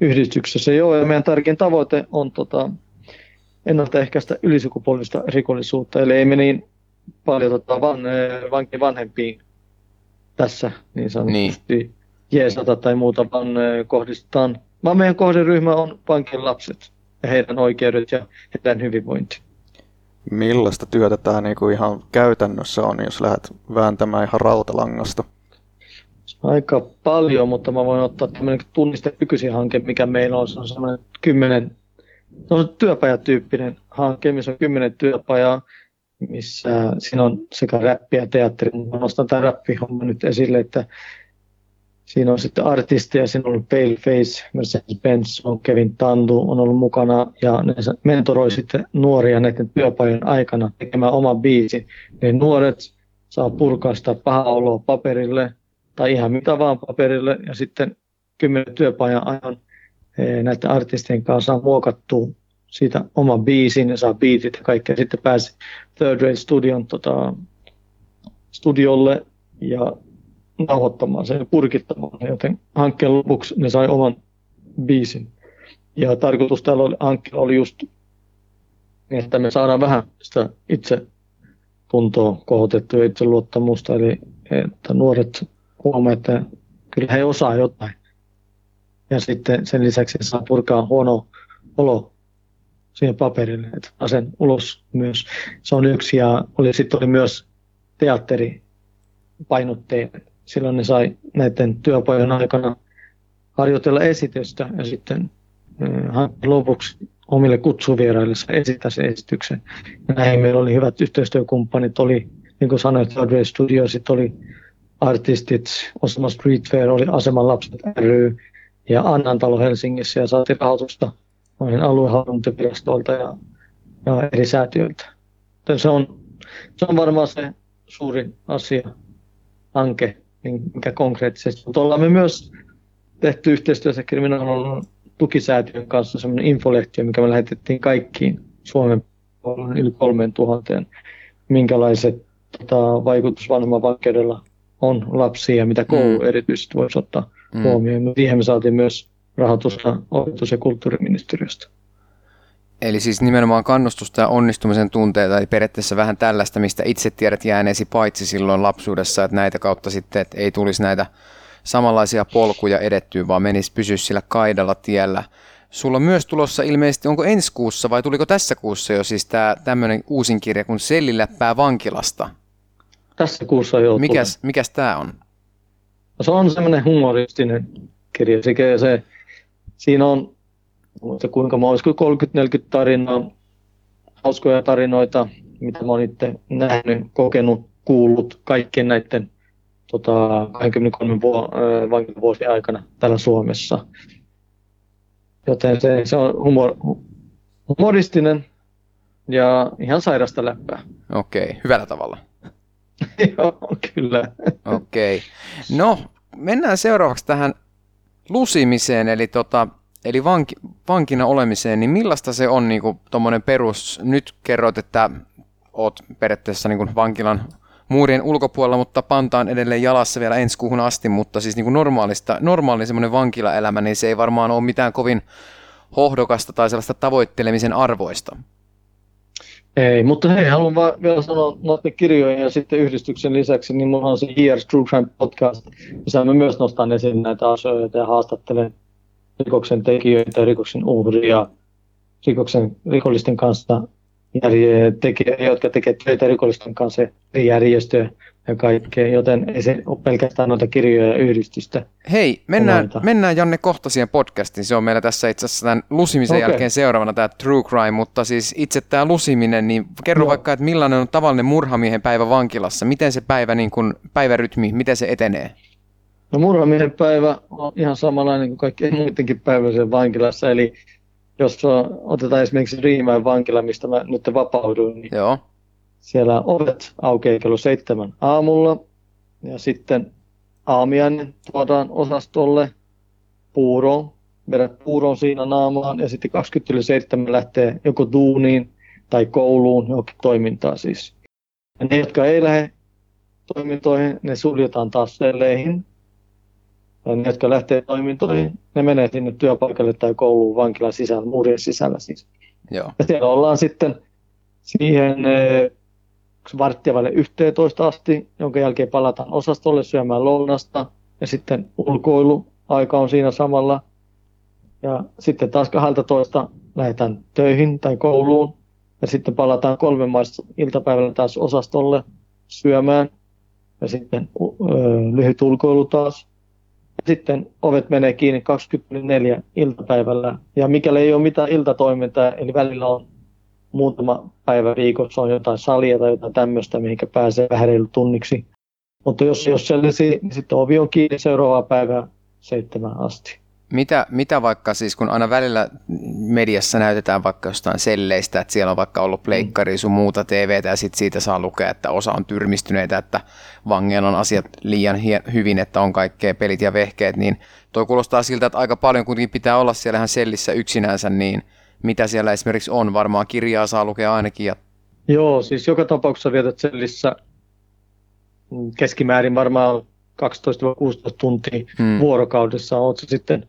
yhdistyksessä. Joo, ja meidän tärkein tavoite on tota, ennaltaehkäistä ylisukupuolista rikollisuutta, eli ei me niin paljon tota, van, eh, vankin vanhempiin tässä niin sanotusti niin. jeesata tai muuta, vaan eh, kohdistetaan, vaan meidän kohderyhmä on vankin lapset ja heidän oikeudet ja heidän hyvinvointi. Millaista työtä tämä niinku ihan käytännössä on, jos lähdet vääntämään ihan rautalangasta? Aika paljon, mutta mä voin ottaa tämmöinen tunniste hanke, mikä meillä on. Se on semmoinen kymmenen, se on työpajatyyppinen hanke, missä on kymmenen työpajaa, missä siinä on sekä räppiä ja teatteri. Mä nostan tämän räppihomman nyt esille, että Siinä on sitten artisteja, siinä on ollut Paleface, Mercedes-Benz, on Kevin Tandu on ollut mukana ja ne mentoroi sitten nuoria näiden työpajan aikana tekemään oma biisin. Ne nuoret saa purkaa sitä pahaa oloa paperille tai ihan mitä vaan paperille ja sitten kymmenen työpajan ajan e, näiden artistien kanssa saa muokattua siitä oman biisin ja saa biitit ja kaikkea. Sitten pääsi Third Rate Studion tota, studiolle ja nauhoittamaan sen ja purkittamaan sen, joten hankkeen lopuksi ne sai oman biisin. Ja tarkoitus tällä oli, hankkeella oli just, että me saadaan vähän sitä itse tuntoa kohotettua itse luottamusta, eli että nuoret huomaavat, että kyllä he osaa jotain. Ja sitten sen lisäksi saa purkaa huono olo siihen paperille, että sen ulos myös. Se on yksi ja oli, sitten oli myös teatteri painotteet. Silloin ne sai näiden työpajan aikana harjoitella esitystä ja sitten lopuksi omille kutsuvieraille esittää sen esityksen. Ja näin meillä oli hyvät yhteistyökumppanit, oli niin kuin sanoit, Broadway Studio, sitten oli artistit, Osama Street Fair, oli Aseman lapset ry ja Annan talo Helsingissä ja saatiin rahoitusta noihin aluehallintovirastoilta ja, ja eri säätiöiltä. Se on, se on varmaan se suuri asia, hanke, mikä konkreettisesti. Mutta ollaan me myös tehty yhteistyössä kriminaalinen tukisäätiön kanssa semmoinen infolehti, mikä me lähetettiin kaikkiin Suomen yli kolmeen tuhanteen, minkälaiset tota, vaikutus vanhemman vankeudella on lapsia ja mitä koulu mm. erityisesti voisi ottaa mm. huomioon. Siihen me saatiin myös rahoitusta opetus- ja kulttuuriministeriöstä. Eli siis nimenomaan kannustusta ja onnistumisen tunteita, eli periaatteessa vähän tällaista, mistä itse tiedät jääneesi paitsi silloin lapsuudessa, että näitä kautta sitten, että ei tulisi näitä samanlaisia polkuja edettyä, vaan menisi pysyä sillä kaidalla tiellä. Sulla on myös tulossa ilmeisesti, onko ensi kuussa vai tuliko tässä kuussa jo siis tämä tämmöinen uusin kirja kuin Selliläppää vankilasta? Tässä kuussa jo Mikäs, mikäs tämä on? No, se on semmoinen humoristinen kirja. Se, se, siinä on, se kuinka mä olisiko 30-40 tarinaa, hauskoja tarinoita, mitä mä oon itse nähnyt, kokenut, kuullut kaikkien näiden tota, 23 vuo, vankivuosien aikana täällä Suomessa. Joten se, se on humor, humoristinen ja ihan sairasta läppää. Okei, okay, hyvällä tavalla. Joo, kyllä. Okei. Okay. No, mennään seuraavaksi tähän lusimiseen, eli, tota, eli vanki, vankina olemiseen, niin millaista se on niin tuommoinen perus, nyt kerroit, että oot periaatteessa niin vankilan muurien ulkopuolella, mutta pantaan edelleen jalassa vielä ensi kuuhun asti, mutta siis niin kuin normaalista, normaali semmoinen vankilaelämä, niin se ei varmaan ole mitään kovin hohdokasta tai sellaista tavoittelemisen arvoista. Ei, mutta hei, haluan vaan vielä sanoa noiden kirjojen ja sitten yhdistyksen lisäksi, niin mulla on se Years True Crime podcast, missä mä myös nostan esiin näitä asioita ja haastattelen rikoksen tekijöitä, rikoksen uhria, rikoksen rikollisten kanssa tekijä, jotka tekevät töitä rikollisten kanssa, järjestöjä ja kaikkea, joten ei se ole pelkästään noita kirjoja ja yhdistystä. Hei, mennään, mennään Janne kohta siihen podcastiin. Se on meillä tässä itse asiassa tämän lusimisen okay. jälkeen seuraavana tämä True Crime, mutta siis itse tämä lusiminen, niin kerro Joo. vaikka, että millainen on tavallinen murhamiehen päivä vankilassa? Miten se päivä, niin kuin, päivärytmi, miten se etenee? No murhamiehen päivä on ihan samanlainen kuin kaikki muidenkin päiväisen vankilassa, eli jos otetaan esimerkiksi Riimäen vankila, mistä mä nyt vapauduin, niin Joo. Siellä ovet aukeaa kello seitsemän aamulla ja sitten aamiainen tuodaan osastolle puuroon, vedät puuroon siinä naamaan ja sitten 27 lähtee joko duuniin tai kouluun johonkin toimintaan siis. Ja ne, jotka ei lähde toimintoihin, ne suljetaan taas selleihin ja ne, jotka lähtee toimintoihin, ne menee sinne työpaikalle tai kouluun vankilan sisällä, muurien sisällä siis. Joo. Ja siellä ollaan sitten siihen varttia 11 asti, jonka jälkeen palataan osastolle syömään lounasta ja sitten ulkoilu aika on siinä samalla. Ja sitten taas 12 lähdetään töihin tai kouluun ja sitten palataan kolmen maista iltapäivällä taas osastolle syömään ja sitten ö, lyhyt ulkoilu taas sitten ovet menee kiinni 24 iltapäivällä. Ja mikäli ei ole mitään iltatoimintaa, eli välillä on muutama päivä viikossa on jotain salia tai jotain tämmöistä, mihinkä pääsee vähän tunniksi. Mutta jos, jos sellaisi, niin sitten ovi on kiinni seuraavaa päivää seitsemän asti. Mitä, mitä vaikka siis, kun aina välillä mediassa näytetään vaikka jostain selleistä, että siellä on vaikka ollut pleikkari sun muuta TVtä ja sitten siitä saa lukea, että osa on tyrmistyneitä, että vangeilla on asiat liian hyvin, että on kaikkea pelit ja vehkeet, niin toi kuulostaa siltä, että aika paljon kuitenkin pitää olla siellä ihan sellissä yksinänsä, niin mitä siellä esimerkiksi on? Varmaan kirjaa saa lukea ainakin. Ja... Joo, siis joka tapauksessa vietät sellissä keskimäärin varmaan 12-16 tuntia hmm. vuorokaudessa. Oot sitten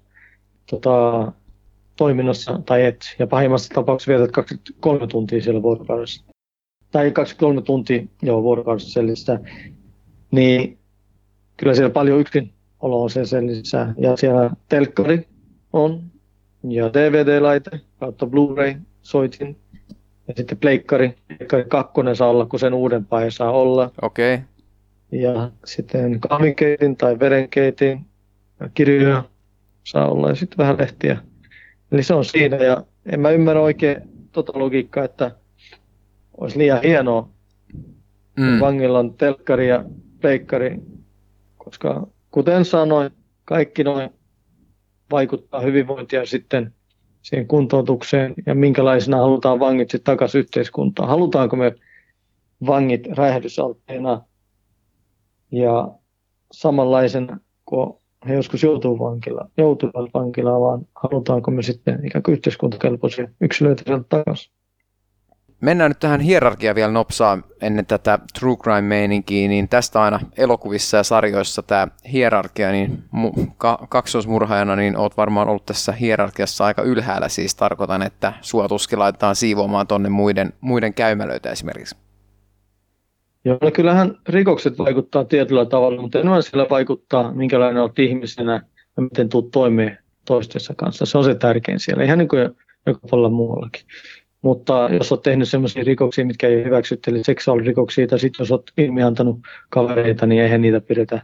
tota, toiminnassa tai et. Ja pahimmassa tapauksessa vietät 23 tuntia siellä vuorokaudessa. Tai 23 tuntia joo, vuorokaudessa sellissä. Niin kyllä siellä paljon yksin olo on se sellissä. Ja siellä telkkari on ja DVD-laite kautta Blu-ray soitin. Ja sitten pleikkari, pleikkari kakkonen saa olla, kun sen uudempaa ei saa olla. Okei. Okay. ja sitten kahvinkeitin tai verenkeitin, kirjoja saa olla ja sitten vähän lehtiä. Eli se on siinä ja en mä ymmärrä oikein tota logiikkaa, että olisi liian hienoa, mm. vangilla on telkkari ja pleikkari, koska kuten sanoin, kaikki noin vaikuttaa hyvinvointia sitten siihen kuntoutukseen ja minkälaisena halutaan vangit sitten takaisin yhteiskuntaan. Halutaanko me vangit räjähdysalteena ja samanlaisena kuin he joskus joutuu vankila, joutuvat vankilaan, vaan halutaanko me sitten ikään kuin yhteiskuntakelpoisia yksilöitä sieltä takaisin. Mennään nyt tähän hierarkiaan vielä nopsaa ennen tätä true crime-meininkiä, niin tästä aina elokuvissa ja sarjoissa tämä hierarkia, niin ka- kaksoismurhaajana niin oot varmaan ollut tässä hierarkiassa aika ylhäällä, siis tarkoitan, että sua tuskin laitetaan siivoamaan tonne muiden, muiden käymälöitä esimerkiksi. Joo, no kyllähän rikokset vaikuttaa tietyllä tavalla, mutta enemmän siellä vaikuttaa, minkälainen olet ihmisenä ja miten tulet toimeen toistensa kanssa. Se on se tärkein siellä, ihan niin kuin joka puolella muuallakin. Mutta jos olet tehnyt sellaisia rikoksia, mitkä ei hyväksytty, eli seksuaalirikoksia, tai sitten jos olet ilmiantanut kavereita, niin eihän niitä pidetä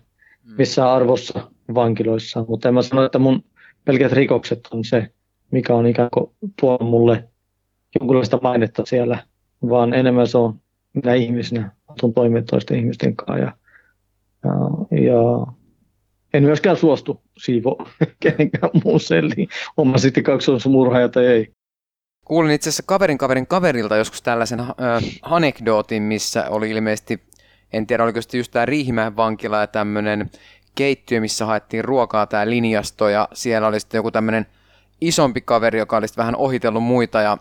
mm. missään arvossa vankiloissa. Mutta en mä sano, että mun pelkät rikokset on se, mikä on ikään kuin tuo mulle jonkunlaista mainetta siellä, vaan enemmän se on minä ihmisenä tuon toimia toisten ihmisten kanssa. Ja, ja, ja en myöskään suostu siivo kenenkään muun selliin, on mä sitten kaksoismurhaaja tai ei. Kuulin itse asiassa kaverin kaverin kaverilta joskus tällaisen äh, anekdootin, missä oli ilmeisesti, en tiedä oliko sitten just tämä Riihimäen vankila ja tämmöinen keittiö, missä haettiin ruokaa tämä linjasto ja siellä oli sitten joku tämmöinen isompi kaveri, joka oli vähän ohitellut muita ja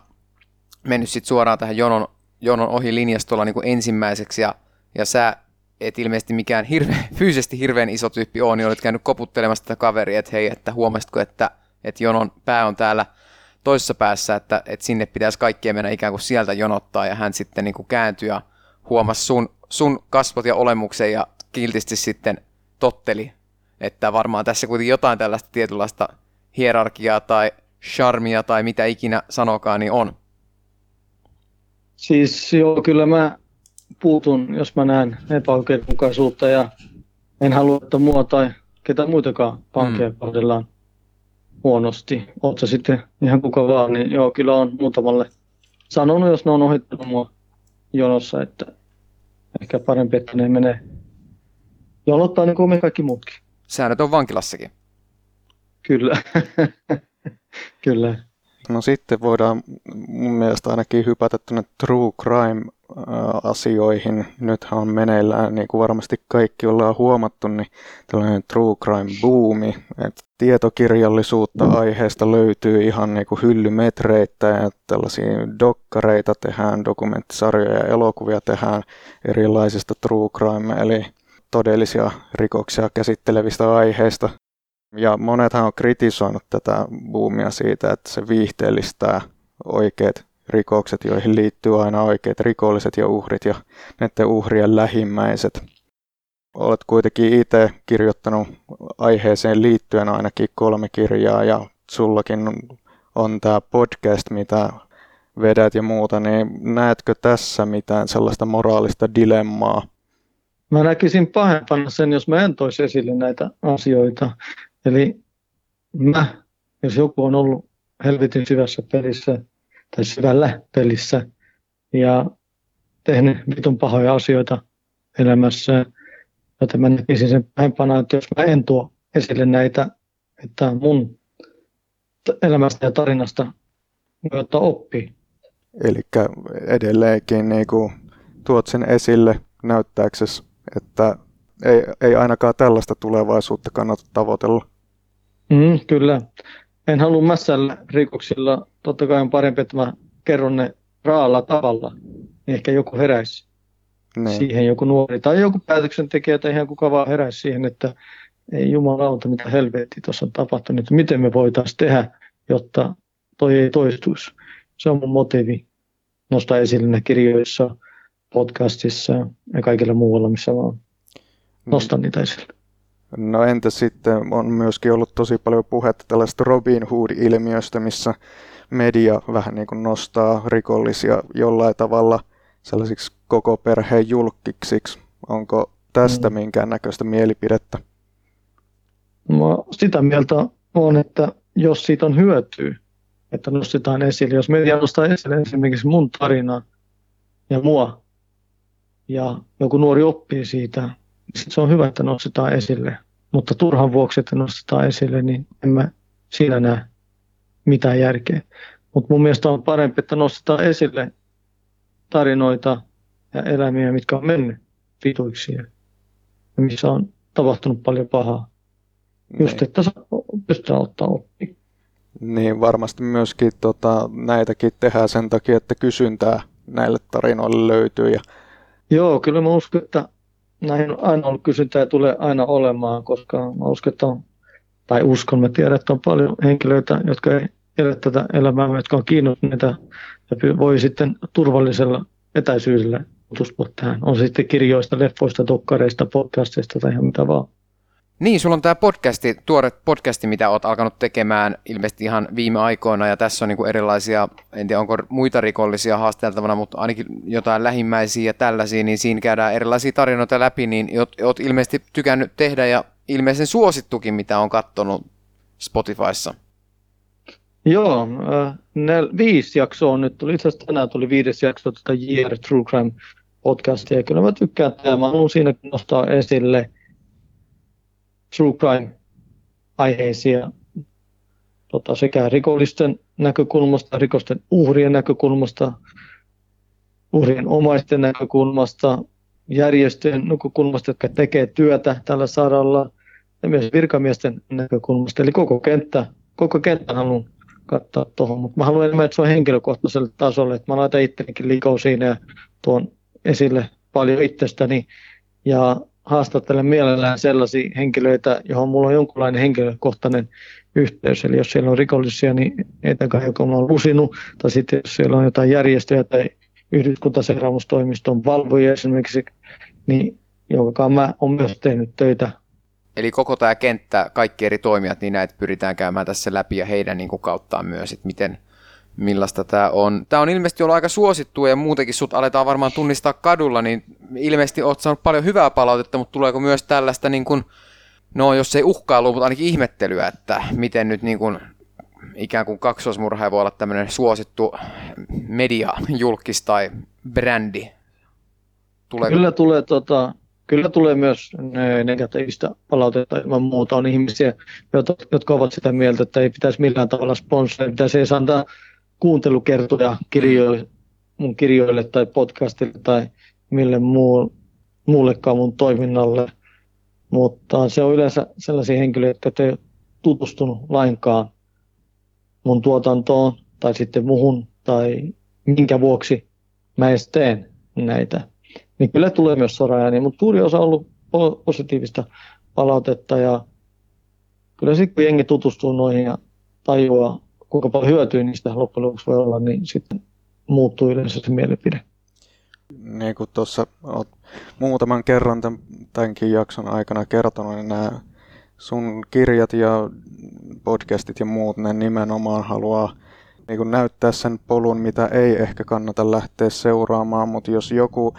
mennyt sitten suoraan tähän jonon, jonon ohi linjastolla niin kuin ensimmäiseksi ja, ja sä et ilmeisesti mikään hirve, fyysisesti hirveän iso tyyppi on, niin olet käynyt koputtelemassa tätä kaveria, että hei, että huomasitko, että, että jonon pää on täällä toisessa päässä, että, että sinne pitäisi kaikkien mennä ikään kuin sieltä jonottaa, ja hän sitten niin kuin kääntyi ja huomasi sun, sun kasvot ja olemuksen ja kiltisti sitten totteli, että varmaan tässä kuitenkin jotain tällaista tietynlaista hierarkiaa tai charmia tai mitä ikinä sanokaan, niin on. Siis joo, kyllä mä puutun, jos mä näen epäoikeudenmukaisuutta ja en halua, että mua tai ketä muitakaan pankkeja mm. kohdellaan huonosti. Oot sä sitten ihan kuka vaan, niin joo, kyllä on muutamalle sanonut, jos ne on ohittanut mua jonossa, että ehkä parempi, että ne menee jonottaa niin kuin me kaikki muutkin. Säännöt on vankilassakin. Kyllä. kyllä. No sitten voidaan mun mielestä ainakin hypätä tuonne true crime asioihin. Nythän on meneillään, niin kuin varmasti kaikki ollaan huomattu, niin tällainen true crime boomi. Että tietokirjallisuutta aiheesta löytyy ihan niin kuin hyllymetreitä ja tällaisia dokkareita tehdään, dokumenttisarjoja ja elokuvia tehdään erilaisista true crime, eli todellisia rikoksia käsittelevistä aiheista. Ja monethan on kritisoinut tätä boomia siitä, että se viihteellistää oikeat rikokset, joihin liittyy aina oikeat rikolliset ja uhrit ja näiden uhrien lähimmäiset. Olet kuitenkin itse kirjoittanut aiheeseen liittyen ainakin kolme kirjaa ja sullakin on tämä podcast, mitä vedät ja muuta, niin näetkö tässä mitään sellaista moraalista dilemmaa? Mä näkisin pahempana sen, jos mä en toisi esille näitä asioita. Eli mä, jos joku on ollut helvetin syvässä pelissä tai syvällä pelissä ja tehnyt vitun pahoja asioita elämässä, joten mä näkisin sen pahempana, että jos mä en tuo esille näitä, että mun elämästä ja tarinasta voi ottaa oppi. Eli edelleenkin niin kuin tuot sen esille näyttääksesi, että ei, ei ainakaan tällaista tulevaisuutta kannata tavoitella. Mm, kyllä. En halua mässällä rikoksilla. Totta kai on parempi, että mä kerron ne raalla tavalla. Niin ehkä joku heräisi niin. siihen, joku nuori tai joku päätöksentekijä tai ihan kuka vaan heräisi siihen, että ei jumalauta, mitä helvetti tuossa on tapahtunut. Miten me voitaisiin tehdä, jotta toi ei toistuisi. Se on mun motiivi nostaa esille ne kirjoissa, podcastissa ja kaikilla muualla, missä vaan nostan niitä esille. No entä sitten on myöskin ollut tosi paljon puhetta tällaista Robin Hood-ilmiöstä, missä media vähän niin kuin nostaa rikollisia jollain tavalla sellaisiksi koko perheen julkkiksi. Onko tästä mm. minkäännäköistä mielipidettä? Mä sitä mieltä on, että jos siitä on hyötyä, että nostetaan esille. Jos media nostaa esille esimerkiksi mun tarinaa ja mua, ja joku nuori oppii siitä, se on hyvä, että nostetaan esille. Mutta turhan vuoksi, että nostetaan esille, niin en mä siinä näe mitään järkeä. Mutta mun mielestä on parempi, että nostetaan esille tarinoita ja elämiä, mitkä on mennyt vituiksi ja missä on tapahtunut paljon pahaa. Just, niin. että pystytään ottaa oppi. Niin, varmasti myöskin tota, näitäkin tehdään sen takia, että kysyntää näille tarinoille löytyy. Ja... Joo, kyllä mä uskon, että näihin on aina ollut kysyntää tulee aina olemaan, koska mä uskon, että on, tai uskon, mä tiedän, että on paljon henkilöitä, jotka ei elä tätä elämää, jotka on kiinnostuneita ja voi sitten turvallisella etäisyydellä tutustua tähän. On sitten kirjoista, leffoista, dokkareista, podcasteista tai ihan mitä vaan. Niin, sulla on tämä podcasti, tuore podcasti, mitä oot alkanut tekemään ilmeisesti ihan viime aikoina, ja tässä on niin erilaisia, en tiedä onko muita rikollisia haasteltavana, mutta ainakin jotain lähimmäisiä ja tällaisia, niin siinä käydään erilaisia tarinoita läpi, niin oot, ilmeisesti tykännyt tehdä, ja ilmeisen suosittukin, mitä on kattonut Spotifyssa. Joo, äh, nel, viisi jaksoa on nyt tuli, itse asiassa tänään tuli viides jakso tätä Year True Crime podcastia, kyllä mä tykkään tehdä, mä haluan siinä nostaa esille – true crime-aiheisia tota, sekä rikollisten näkökulmasta, rikosten uhrien näkökulmasta, uhrien omaisten näkökulmasta, järjestöjen näkökulmasta, jotka tekee työtä tällä saralla, ja myös virkamiesten näkökulmasta. Eli koko kenttä, koko kenttä haluan katsoa tuohon, mutta mä haluan enemmän, että se on henkilökohtaiselle tasolle, että mä laitan ittenikin likoon siinä ja tuon esille paljon itsestäni. Ja haastattelen mielellään sellaisia henkilöitä, johon mulla on jonkunlainen henkilökohtainen yhteys. Eli jos siellä on rikollisia, niin etäkään joka on lusinut, tai sitten jos siellä on jotain järjestöjä tai yhdyskuntaseuraamustoimiston valvoja esimerkiksi, niin jonka mä olen myös tehnyt töitä. Eli koko tämä kenttä, kaikki eri toimijat, niin näitä pyritään käymään tässä läpi ja heidän niin kauttaan myös, että miten, millaista tämä on. Tämä on ilmeisesti ollut aika suosittu ja muutenkin sut aletaan varmaan tunnistaa kadulla, niin ilmeisesti oot saanut paljon hyvää palautetta, mutta tuleeko myös tällaista niin kuin, no jos ei uhkailu, mutta ainakin ihmettelyä, että miten nyt niin kuin, ikään kuin kaksoismurhaaja voi olla tämmöinen suosittu media, julkis tai brändi. Tuleeko? Kyllä tulee tota, Kyllä tulee myös negatiivista palautetta ilman muuta. On ihmisiä, jotka ovat sitä mieltä, että ei pitäisi millään tavalla sponsoroida, pitäisi edes antaa kuuntelukertoja kirjoille, mun kirjoille tai podcastille tai mille muu, muullekaan mun toiminnalle. Mutta se on yleensä sellaisia henkilöitä, jotka ei tutustunut lainkaan mun tuotantoon tai sitten muhun tai minkä vuoksi mä edes teen näitä. Niin kyllä tulee myös soraääni, mutta suuri osa on ollut positiivista palautetta ja kyllä sitten kun jengi tutustuu noihin ja tajuaa kuinka paljon hyötyä niistä loppujen lopuksi voi olla, niin sitten muuttuu yleensä se mielipide. Niin kuin tuossa olet muutaman kerran tämän, tämänkin jakson aikana kertonut, niin nämä sun kirjat ja podcastit ja muut, ne nimenomaan haluaa niin kuin näyttää sen polun, mitä ei ehkä kannata lähteä seuraamaan, mutta jos joku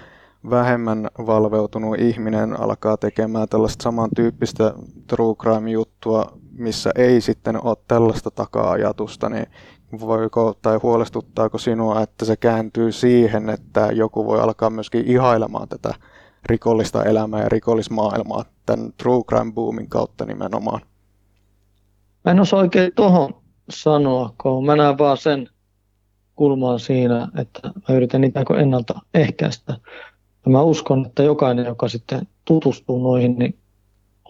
vähemmän valveutunut ihminen alkaa tekemään tällaista samantyyppistä true crime-juttua, missä ei sitten ole tällaista taka-ajatusta, niin voiko tai huolestuttaako sinua, että se kääntyy siihen, että joku voi alkaa myöskin ihailemaan tätä rikollista elämää ja rikollismaailmaa tämän true crime boomin kautta nimenomaan? Mä en osaa oikein tuohon sanoa, kun mä näen vaan sen kulmaan siinä, että mä yritän kuin ennaltaehkäistä ja mä uskon, että jokainen, joka sitten tutustuu noihin, niin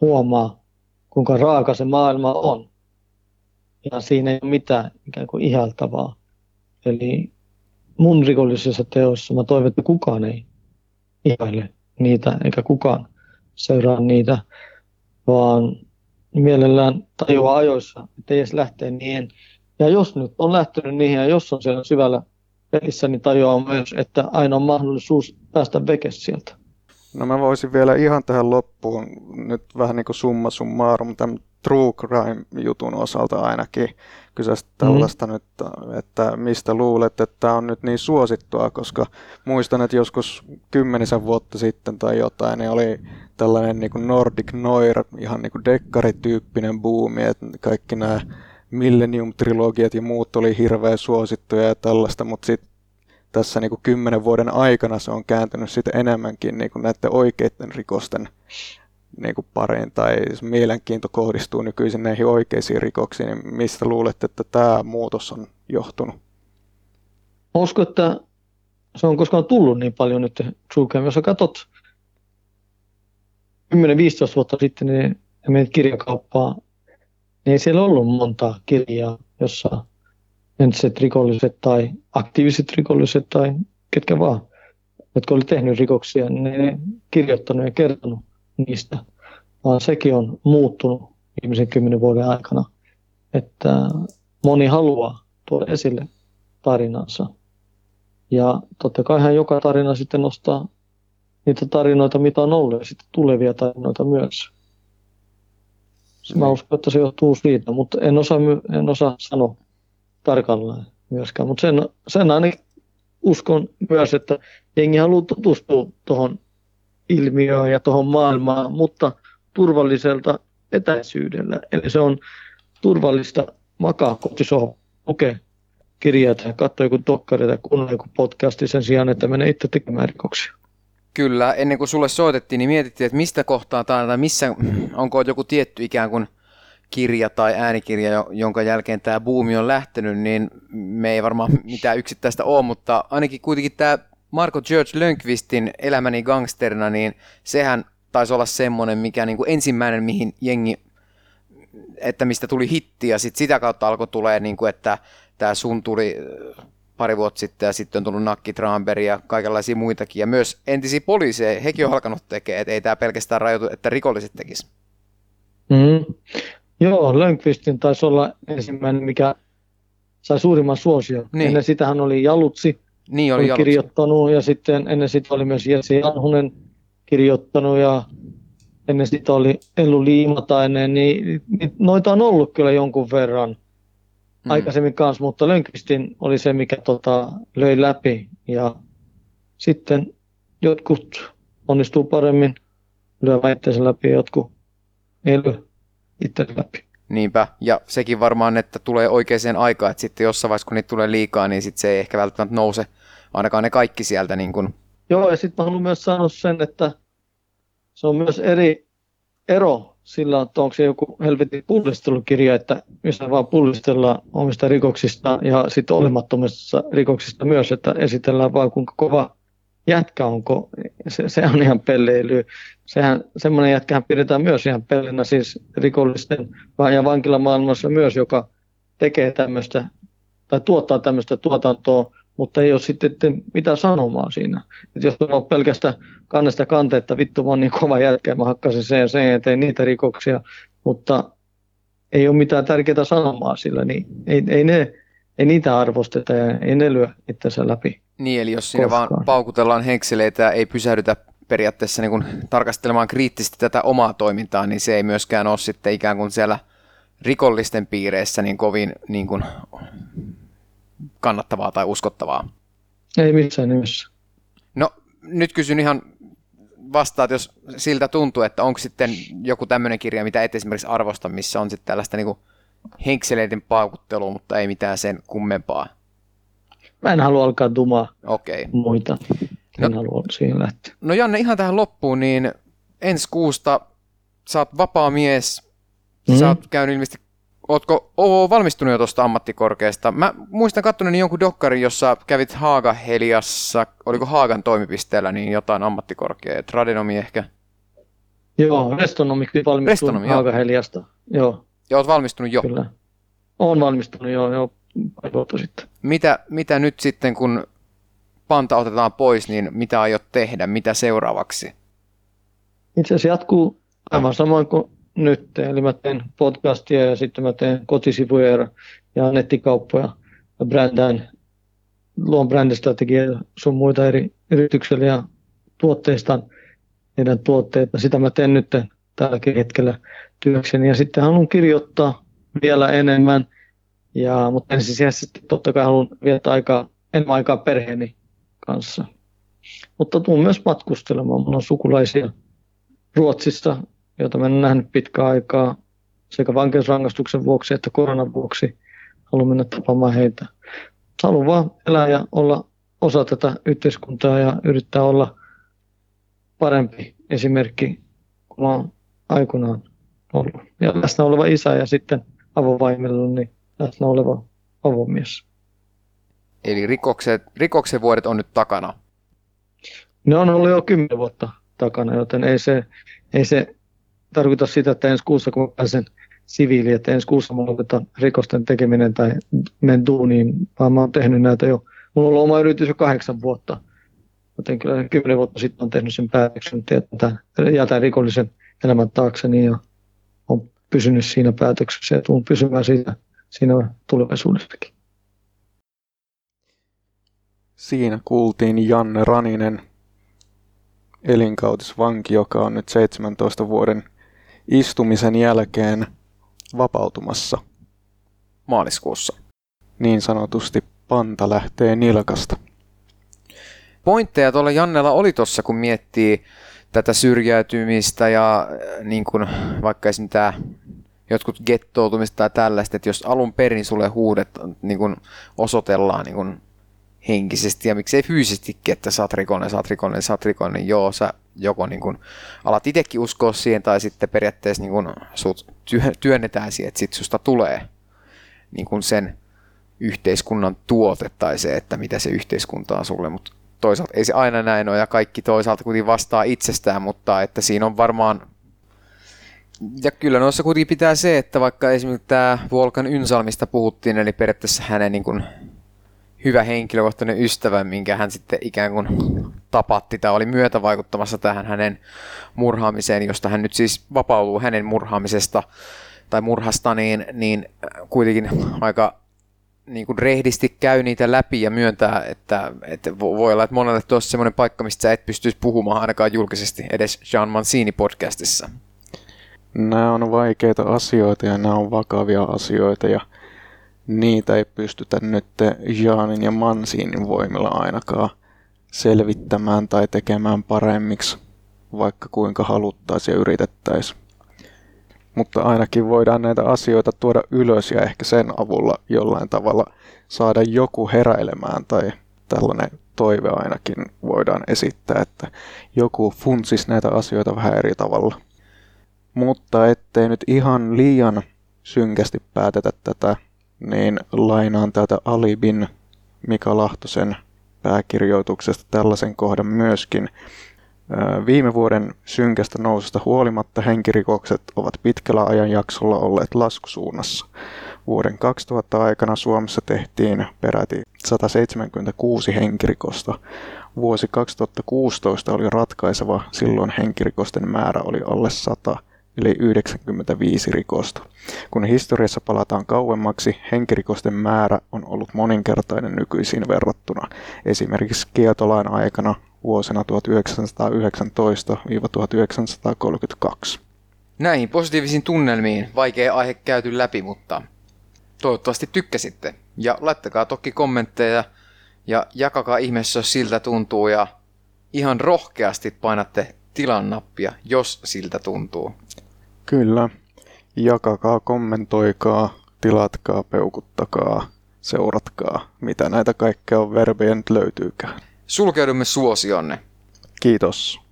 huomaa, kuinka raaka se maailma on. Ja siinä ei ole mitään ikään kuin ihaltavaa. Eli mun rikollisissa teoissa mä toivon, että kukaan ei ihaile niitä, eikä kukaan seuraa niitä, vaan mielellään tajua ajoissa, että ei edes lähteä niihin. Ja jos nyt on lähtenyt niihin ja jos on siellä syvällä pelissä, niin tajuaa myös, että aina on mahdollisuus päästä veke sieltä. No mä voisin vielä ihan tähän loppuun, nyt vähän niin kuin summa summarum tämän true crime-jutun osalta ainakin kyseistä mm. tällaista mm. nyt, että mistä luulet, että tämä on nyt niin suosittua, koska muistan, että joskus kymmenisen vuotta sitten tai jotain, niin oli tällainen niin kuin Nordic Noir, ihan niin kuin dekkarityyppinen buumi, että kaikki nämä Millennium-trilogiat ja muut oli hirveän suosittuja ja tällaista, mutta sitten tässä niin kuin kymmenen vuoden aikana se on kääntynyt sitten enemmänkin niin kuin näiden oikeiden rikosten niin kuin pariin tai mielenkiinto kohdistuu nykyisin näihin oikeisiin rikoksiin, niin mistä luulet, että tämä muutos on johtunut? Usko, että se on koskaan tullut niin paljon nyt True Crime. Jos katsot 10-15 vuotta sitten, niin menet kirjakauppaa, niin ei siellä ollut monta kirjaa, jossa entiset rikolliset tai aktiiviset rikolliset tai ketkä vaan, jotka oli tehnyt rikoksia, niin ne kirjoittanut ja kertonut niistä, vaan sekin on muuttunut viimeisen kymmenen vuoden aikana, että moni haluaa tuoda esille tarinansa. Ja totta kai joka tarina sitten nostaa niitä tarinoita, mitä on ollut, ja sitten tulevia tarinoita myös. Mä uskon, että se johtuu siitä, mutta en osaa, en osaa sanoa tarkalleen myöskään. Mutta sen, sen aina uskon myös, että jengi haluaa tutustua tuohon ilmiöön ja tuohon maailmaan, mutta turvalliselta etäisyydellä. Eli se on turvallista makaa kotisohva, lukea kirjat ja katsoa joku dokkari tai kuunnella joku podcasti sen sijaan, että menee itse tekemään rikoksia. Kyllä, ennen kuin sulle soitettiin, niin mietittiin, että mistä kohtaa tai missä, onko joku tietty ikään kuin kirja tai äänikirja, jonka jälkeen tämä buumi on lähtenyt, niin me ei varmaan mitään yksittäistä ole, mutta ainakin kuitenkin tämä Marko George Lönkvistin Elämäni gangsterina, niin sehän taisi olla semmoinen, mikä niin kuin ensimmäinen, mihin jengi, että mistä tuli hitti, ja sitten sitä kautta alkoi tulee, niin kuin, että tämä sun tuli pari vuotta sitten, ja sitten on tullut Nakki Tramberg ja kaikenlaisia muitakin, ja myös entisiä poliiseja, hekin on alkanut tekemään, että ei tämä pelkästään rajoitu, että rikolliset tekis. Mm. Joo, Lönkvistin taisi olla ensimmäinen, mikä sai suurimman suosion. Niin. Ennen sitä hän oli Jalutsi, niin oli, oli kirjoittanut ja sitten ennen sitä oli myös Jesse Janhunen kirjoittanut ja ennen sitä oli Ellu Liimatainen, niin, niin noita on ollut kyllä jonkun verran mm. aikaisemmin kanssa, mutta Lönkvistin oli se, mikä tota, löi läpi ja sitten jotkut onnistuu paremmin lyömään itseänsä läpi ja jotkut ei lyö itse läpi. Niinpä, ja sekin varmaan, että tulee oikeaan aikaan, että sitten jossain vaiheessa, kun niitä tulee liikaa, niin sitten se ei ehkä välttämättä nouse, ainakaan ne kaikki sieltä. Niin kuin... Joo, ja sitten mä haluan myös sanoa sen, että se on myös eri ero sillä, että onko se joku helvetin pullistelukirja, että missä vaan pullistellaan omista rikoksista ja sitten olemattomista rikoksista myös, että esitellään vaan kuinka kova jätkä onko, se, se on ihan pelleily. Sehän, semmoinen jätkähän pidetään myös ihan pellenä siis rikollisten ja vankilamaailmassa myös, joka tekee tämmöistä tai tuottaa tämmöistä tuotantoa, mutta ei ole sitten mitään sanomaa siinä. Et jos on pelkästään kannesta kante, että vittu mä oon niin kova jätkä, mä hakkasin sen ja sen ja tein niitä rikoksia, mutta ei ole mitään tärkeää sanomaa sillä, niin ei, ei, ne, ei niitä arvosteta ja ei ne lyö itsensä läpi. Niin, eli jos siinä koskaan. vaan paukutellaan henkseleitä ei pysähdytä periaatteessa niin kuin tarkastelemaan kriittisesti tätä omaa toimintaa, niin se ei myöskään ole sitten ikään kuin siellä rikollisten piireissä niin kovin niin kuin kannattavaa tai uskottavaa. Ei missään nimessä. No nyt kysyn ihan vastaat, jos siltä tuntuu, että onko sitten joku tämmöinen kirja, mitä et esimerkiksi arvosta, missä on sitten tällaista niin henkseleiden paukuttelua, mutta ei mitään sen kummempaa. Mä en halua alkaa dumaa okay. muita. En no, halua siihen lähteä. No Janne, ihan tähän loppuun, niin ensi kuusta sä oot vapaa mies, mm. sä oot käynyt ilmeisesti Ootko oo valmistunut jo tuosta ammattikorkeasta? Mä muistan katsoneeni jonkun dokkarin, jossa kävit Haaga-Heliassa, oliko Haagan toimipisteellä, niin jotain ammattikorkeaa, tradenomi ehkä? Joo, restonomiksi valmistuin Haaga-Heliasta. Joo. Ja oot valmistunut jo? Kyllä. Oon valmistunut jo, jo pari vuotta sitten. Mitä, mitä nyt sitten, kun panta otetaan pois, niin mitä aiot tehdä? Mitä seuraavaksi? Itse asiassa jatkuu aivan samoin kuin nyt. Eli mä teen podcastia ja sitten mä teen kotisivuja ja nettikauppoja ja brändään, luon brändistrategiaa sun muita eri yrityksille ja tuotteistan heidän tuotteita. Sitä mä teen nyt tälläkin hetkellä työkseni. Ja sitten haluan kirjoittaa vielä enemmän, ja, mutta ensisijaisesti totta kai haluan viettää aikaa, enemmän aikaa perheeni kanssa. Mutta tuun myös matkustelemaan. Minulla on sukulaisia Ruotsissa, joita mä en nähnyt pitkään aikaa sekä vankeusrangaistuksen vuoksi että koronan vuoksi. Haluan mennä tapaamaan heitä. Haluan vaan elää ja olla osa tätä yhteiskuntaa ja yrittää olla parempi esimerkki kuin mä aikoinaan ollut. Ja läsnä oleva isä ja sitten avovaimella niin läsnä oleva avomies. Eli rikokset, rikoksen vuodet on nyt takana? Ne on ollut jo kymmenen vuotta takana, joten ei se, ei se tarkoita sitä, että ensi kuussa kun pääsen siviili, että ensi kuussa mulla lopetan rikosten tekeminen tai men duuniin, vaan mä oon tehnyt näitä jo. Mulla on ollut oma yritys jo kahdeksan vuotta, joten kyllä kymmenen vuotta sitten on tehnyt sen päätöksen, että jätän rikollisen elämän taakseni ja on pysynyt siinä päätöksessä ja tuun pysymään siinä, siinä tulevaisuudessakin. Siinä kuultiin Janne Raninen, elinkautisvanki, joka on nyt 17 vuoden istumisen jälkeen vapautumassa. Maaliskuussa. Niin sanotusti panta lähtee nilkasta. Pointteja tuolla Jannella oli tuossa, kun miettii tätä syrjäytymistä ja äh, niin kun, vaikka esim. tämä jotkut gettoutumista tai tällaista, että jos alun perin sulle huudet niin kun osoitellaan niin kun henkisesti ja miksei fyysisestikin, että sä oot rikollinen, sä oot rikollinen, sä oot rikollinen, joo, sä joko niin kun alat itsekin uskoa siihen tai sitten periaatteessa niin kun sut työnnetään siihen, että sit susta tulee niin kun sen yhteiskunnan tuote tai se, että mitä se yhteiskunta on sulle, mutta toisaalta ei se aina näin ole ja kaikki toisaalta kuitenkin vastaa itsestään, mutta että siinä on varmaan ja kyllä noissa kuitenkin pitää se, että vaikka esimerkiksi tämä Volkan Ynsalmista puhuttiin, eli periaatteessa hänen niin kuin hyvä henkilökohtainen ystävä, minkä hän sitten ikään kuin tapatti tai oli myötävaikuttamassa tähän hänen murhaamiseen, josta hän nyt siis vapautuu hänen murhaamisesta tai murhasta, niin, niin kuitenkin aika niin kuin rehdisti käy niitä läpi ja myöntää, että, että voi olla, että monelle tuossa semmoinen paikka, mistä sä et pystyisi puhumaan ainakaan julkisesti edes Jean Mancini podcastissa. Nämä on vaikeita asioita ja nämä on vakavia asioita ja niitä ei pystytä nyt Jaanin ja Mansinin voimilla ainakaan selvittämään tai tekemään paremmiksi, vaikka kuinka haluttaisiin ja yritettäisiin. Mutta ainakin voidaan näitä asioita tuoda ylös ja ehkä sen avulla jollain tavalla saada joku heräilemään tai tällainen toive ainakin voidaan esittää, että joku funtsis näitä asioita vähän eri tavalla. Mutta ettei nyt ihan liian synkästi päätetä tätä niin lainaan täältä Alibin Mika Lahtosen pääkirjoituksesta tällaisen kohdan myöskin. Viime vuoden synkästä noususta huolimatta henkirikokset ovat pitkällä ajanjaksolla olleet laskusuunnassa. Vuoden 2000 aikana Suomessa tehtiin peräti 176 henkirikosta. Vuosi 2016 oli ratkaiseva, silloin henkirikosten määrä oli alle 100 eli 95 rikosta. Kun historiassa palataan kauemmaksi, henkirikosten määrä on ollut moninkertainen nykyisiin verrattuna. Esimerkiksi kieltolain aikana vuosina 1919-1932. Näihin positiivisiin tunnelmiin vaikea aihe käyty läpi, mutta toivottavasti tykkäsitte. Ja laittakaa toki kommentteja ja jakakaa ihmeessä, jos siltä tuntuu ja ihan rohkeasti painatte tilan nappia, jos siltä tuntuu. Kyllä. Jakakaa, kommentoikaa, tilatkaa, peukuttakaa, seuratkaa, mitä näitä kaikkea on verbejä nyt löytyykään. Sulkeudumme suosionne. Kiitos.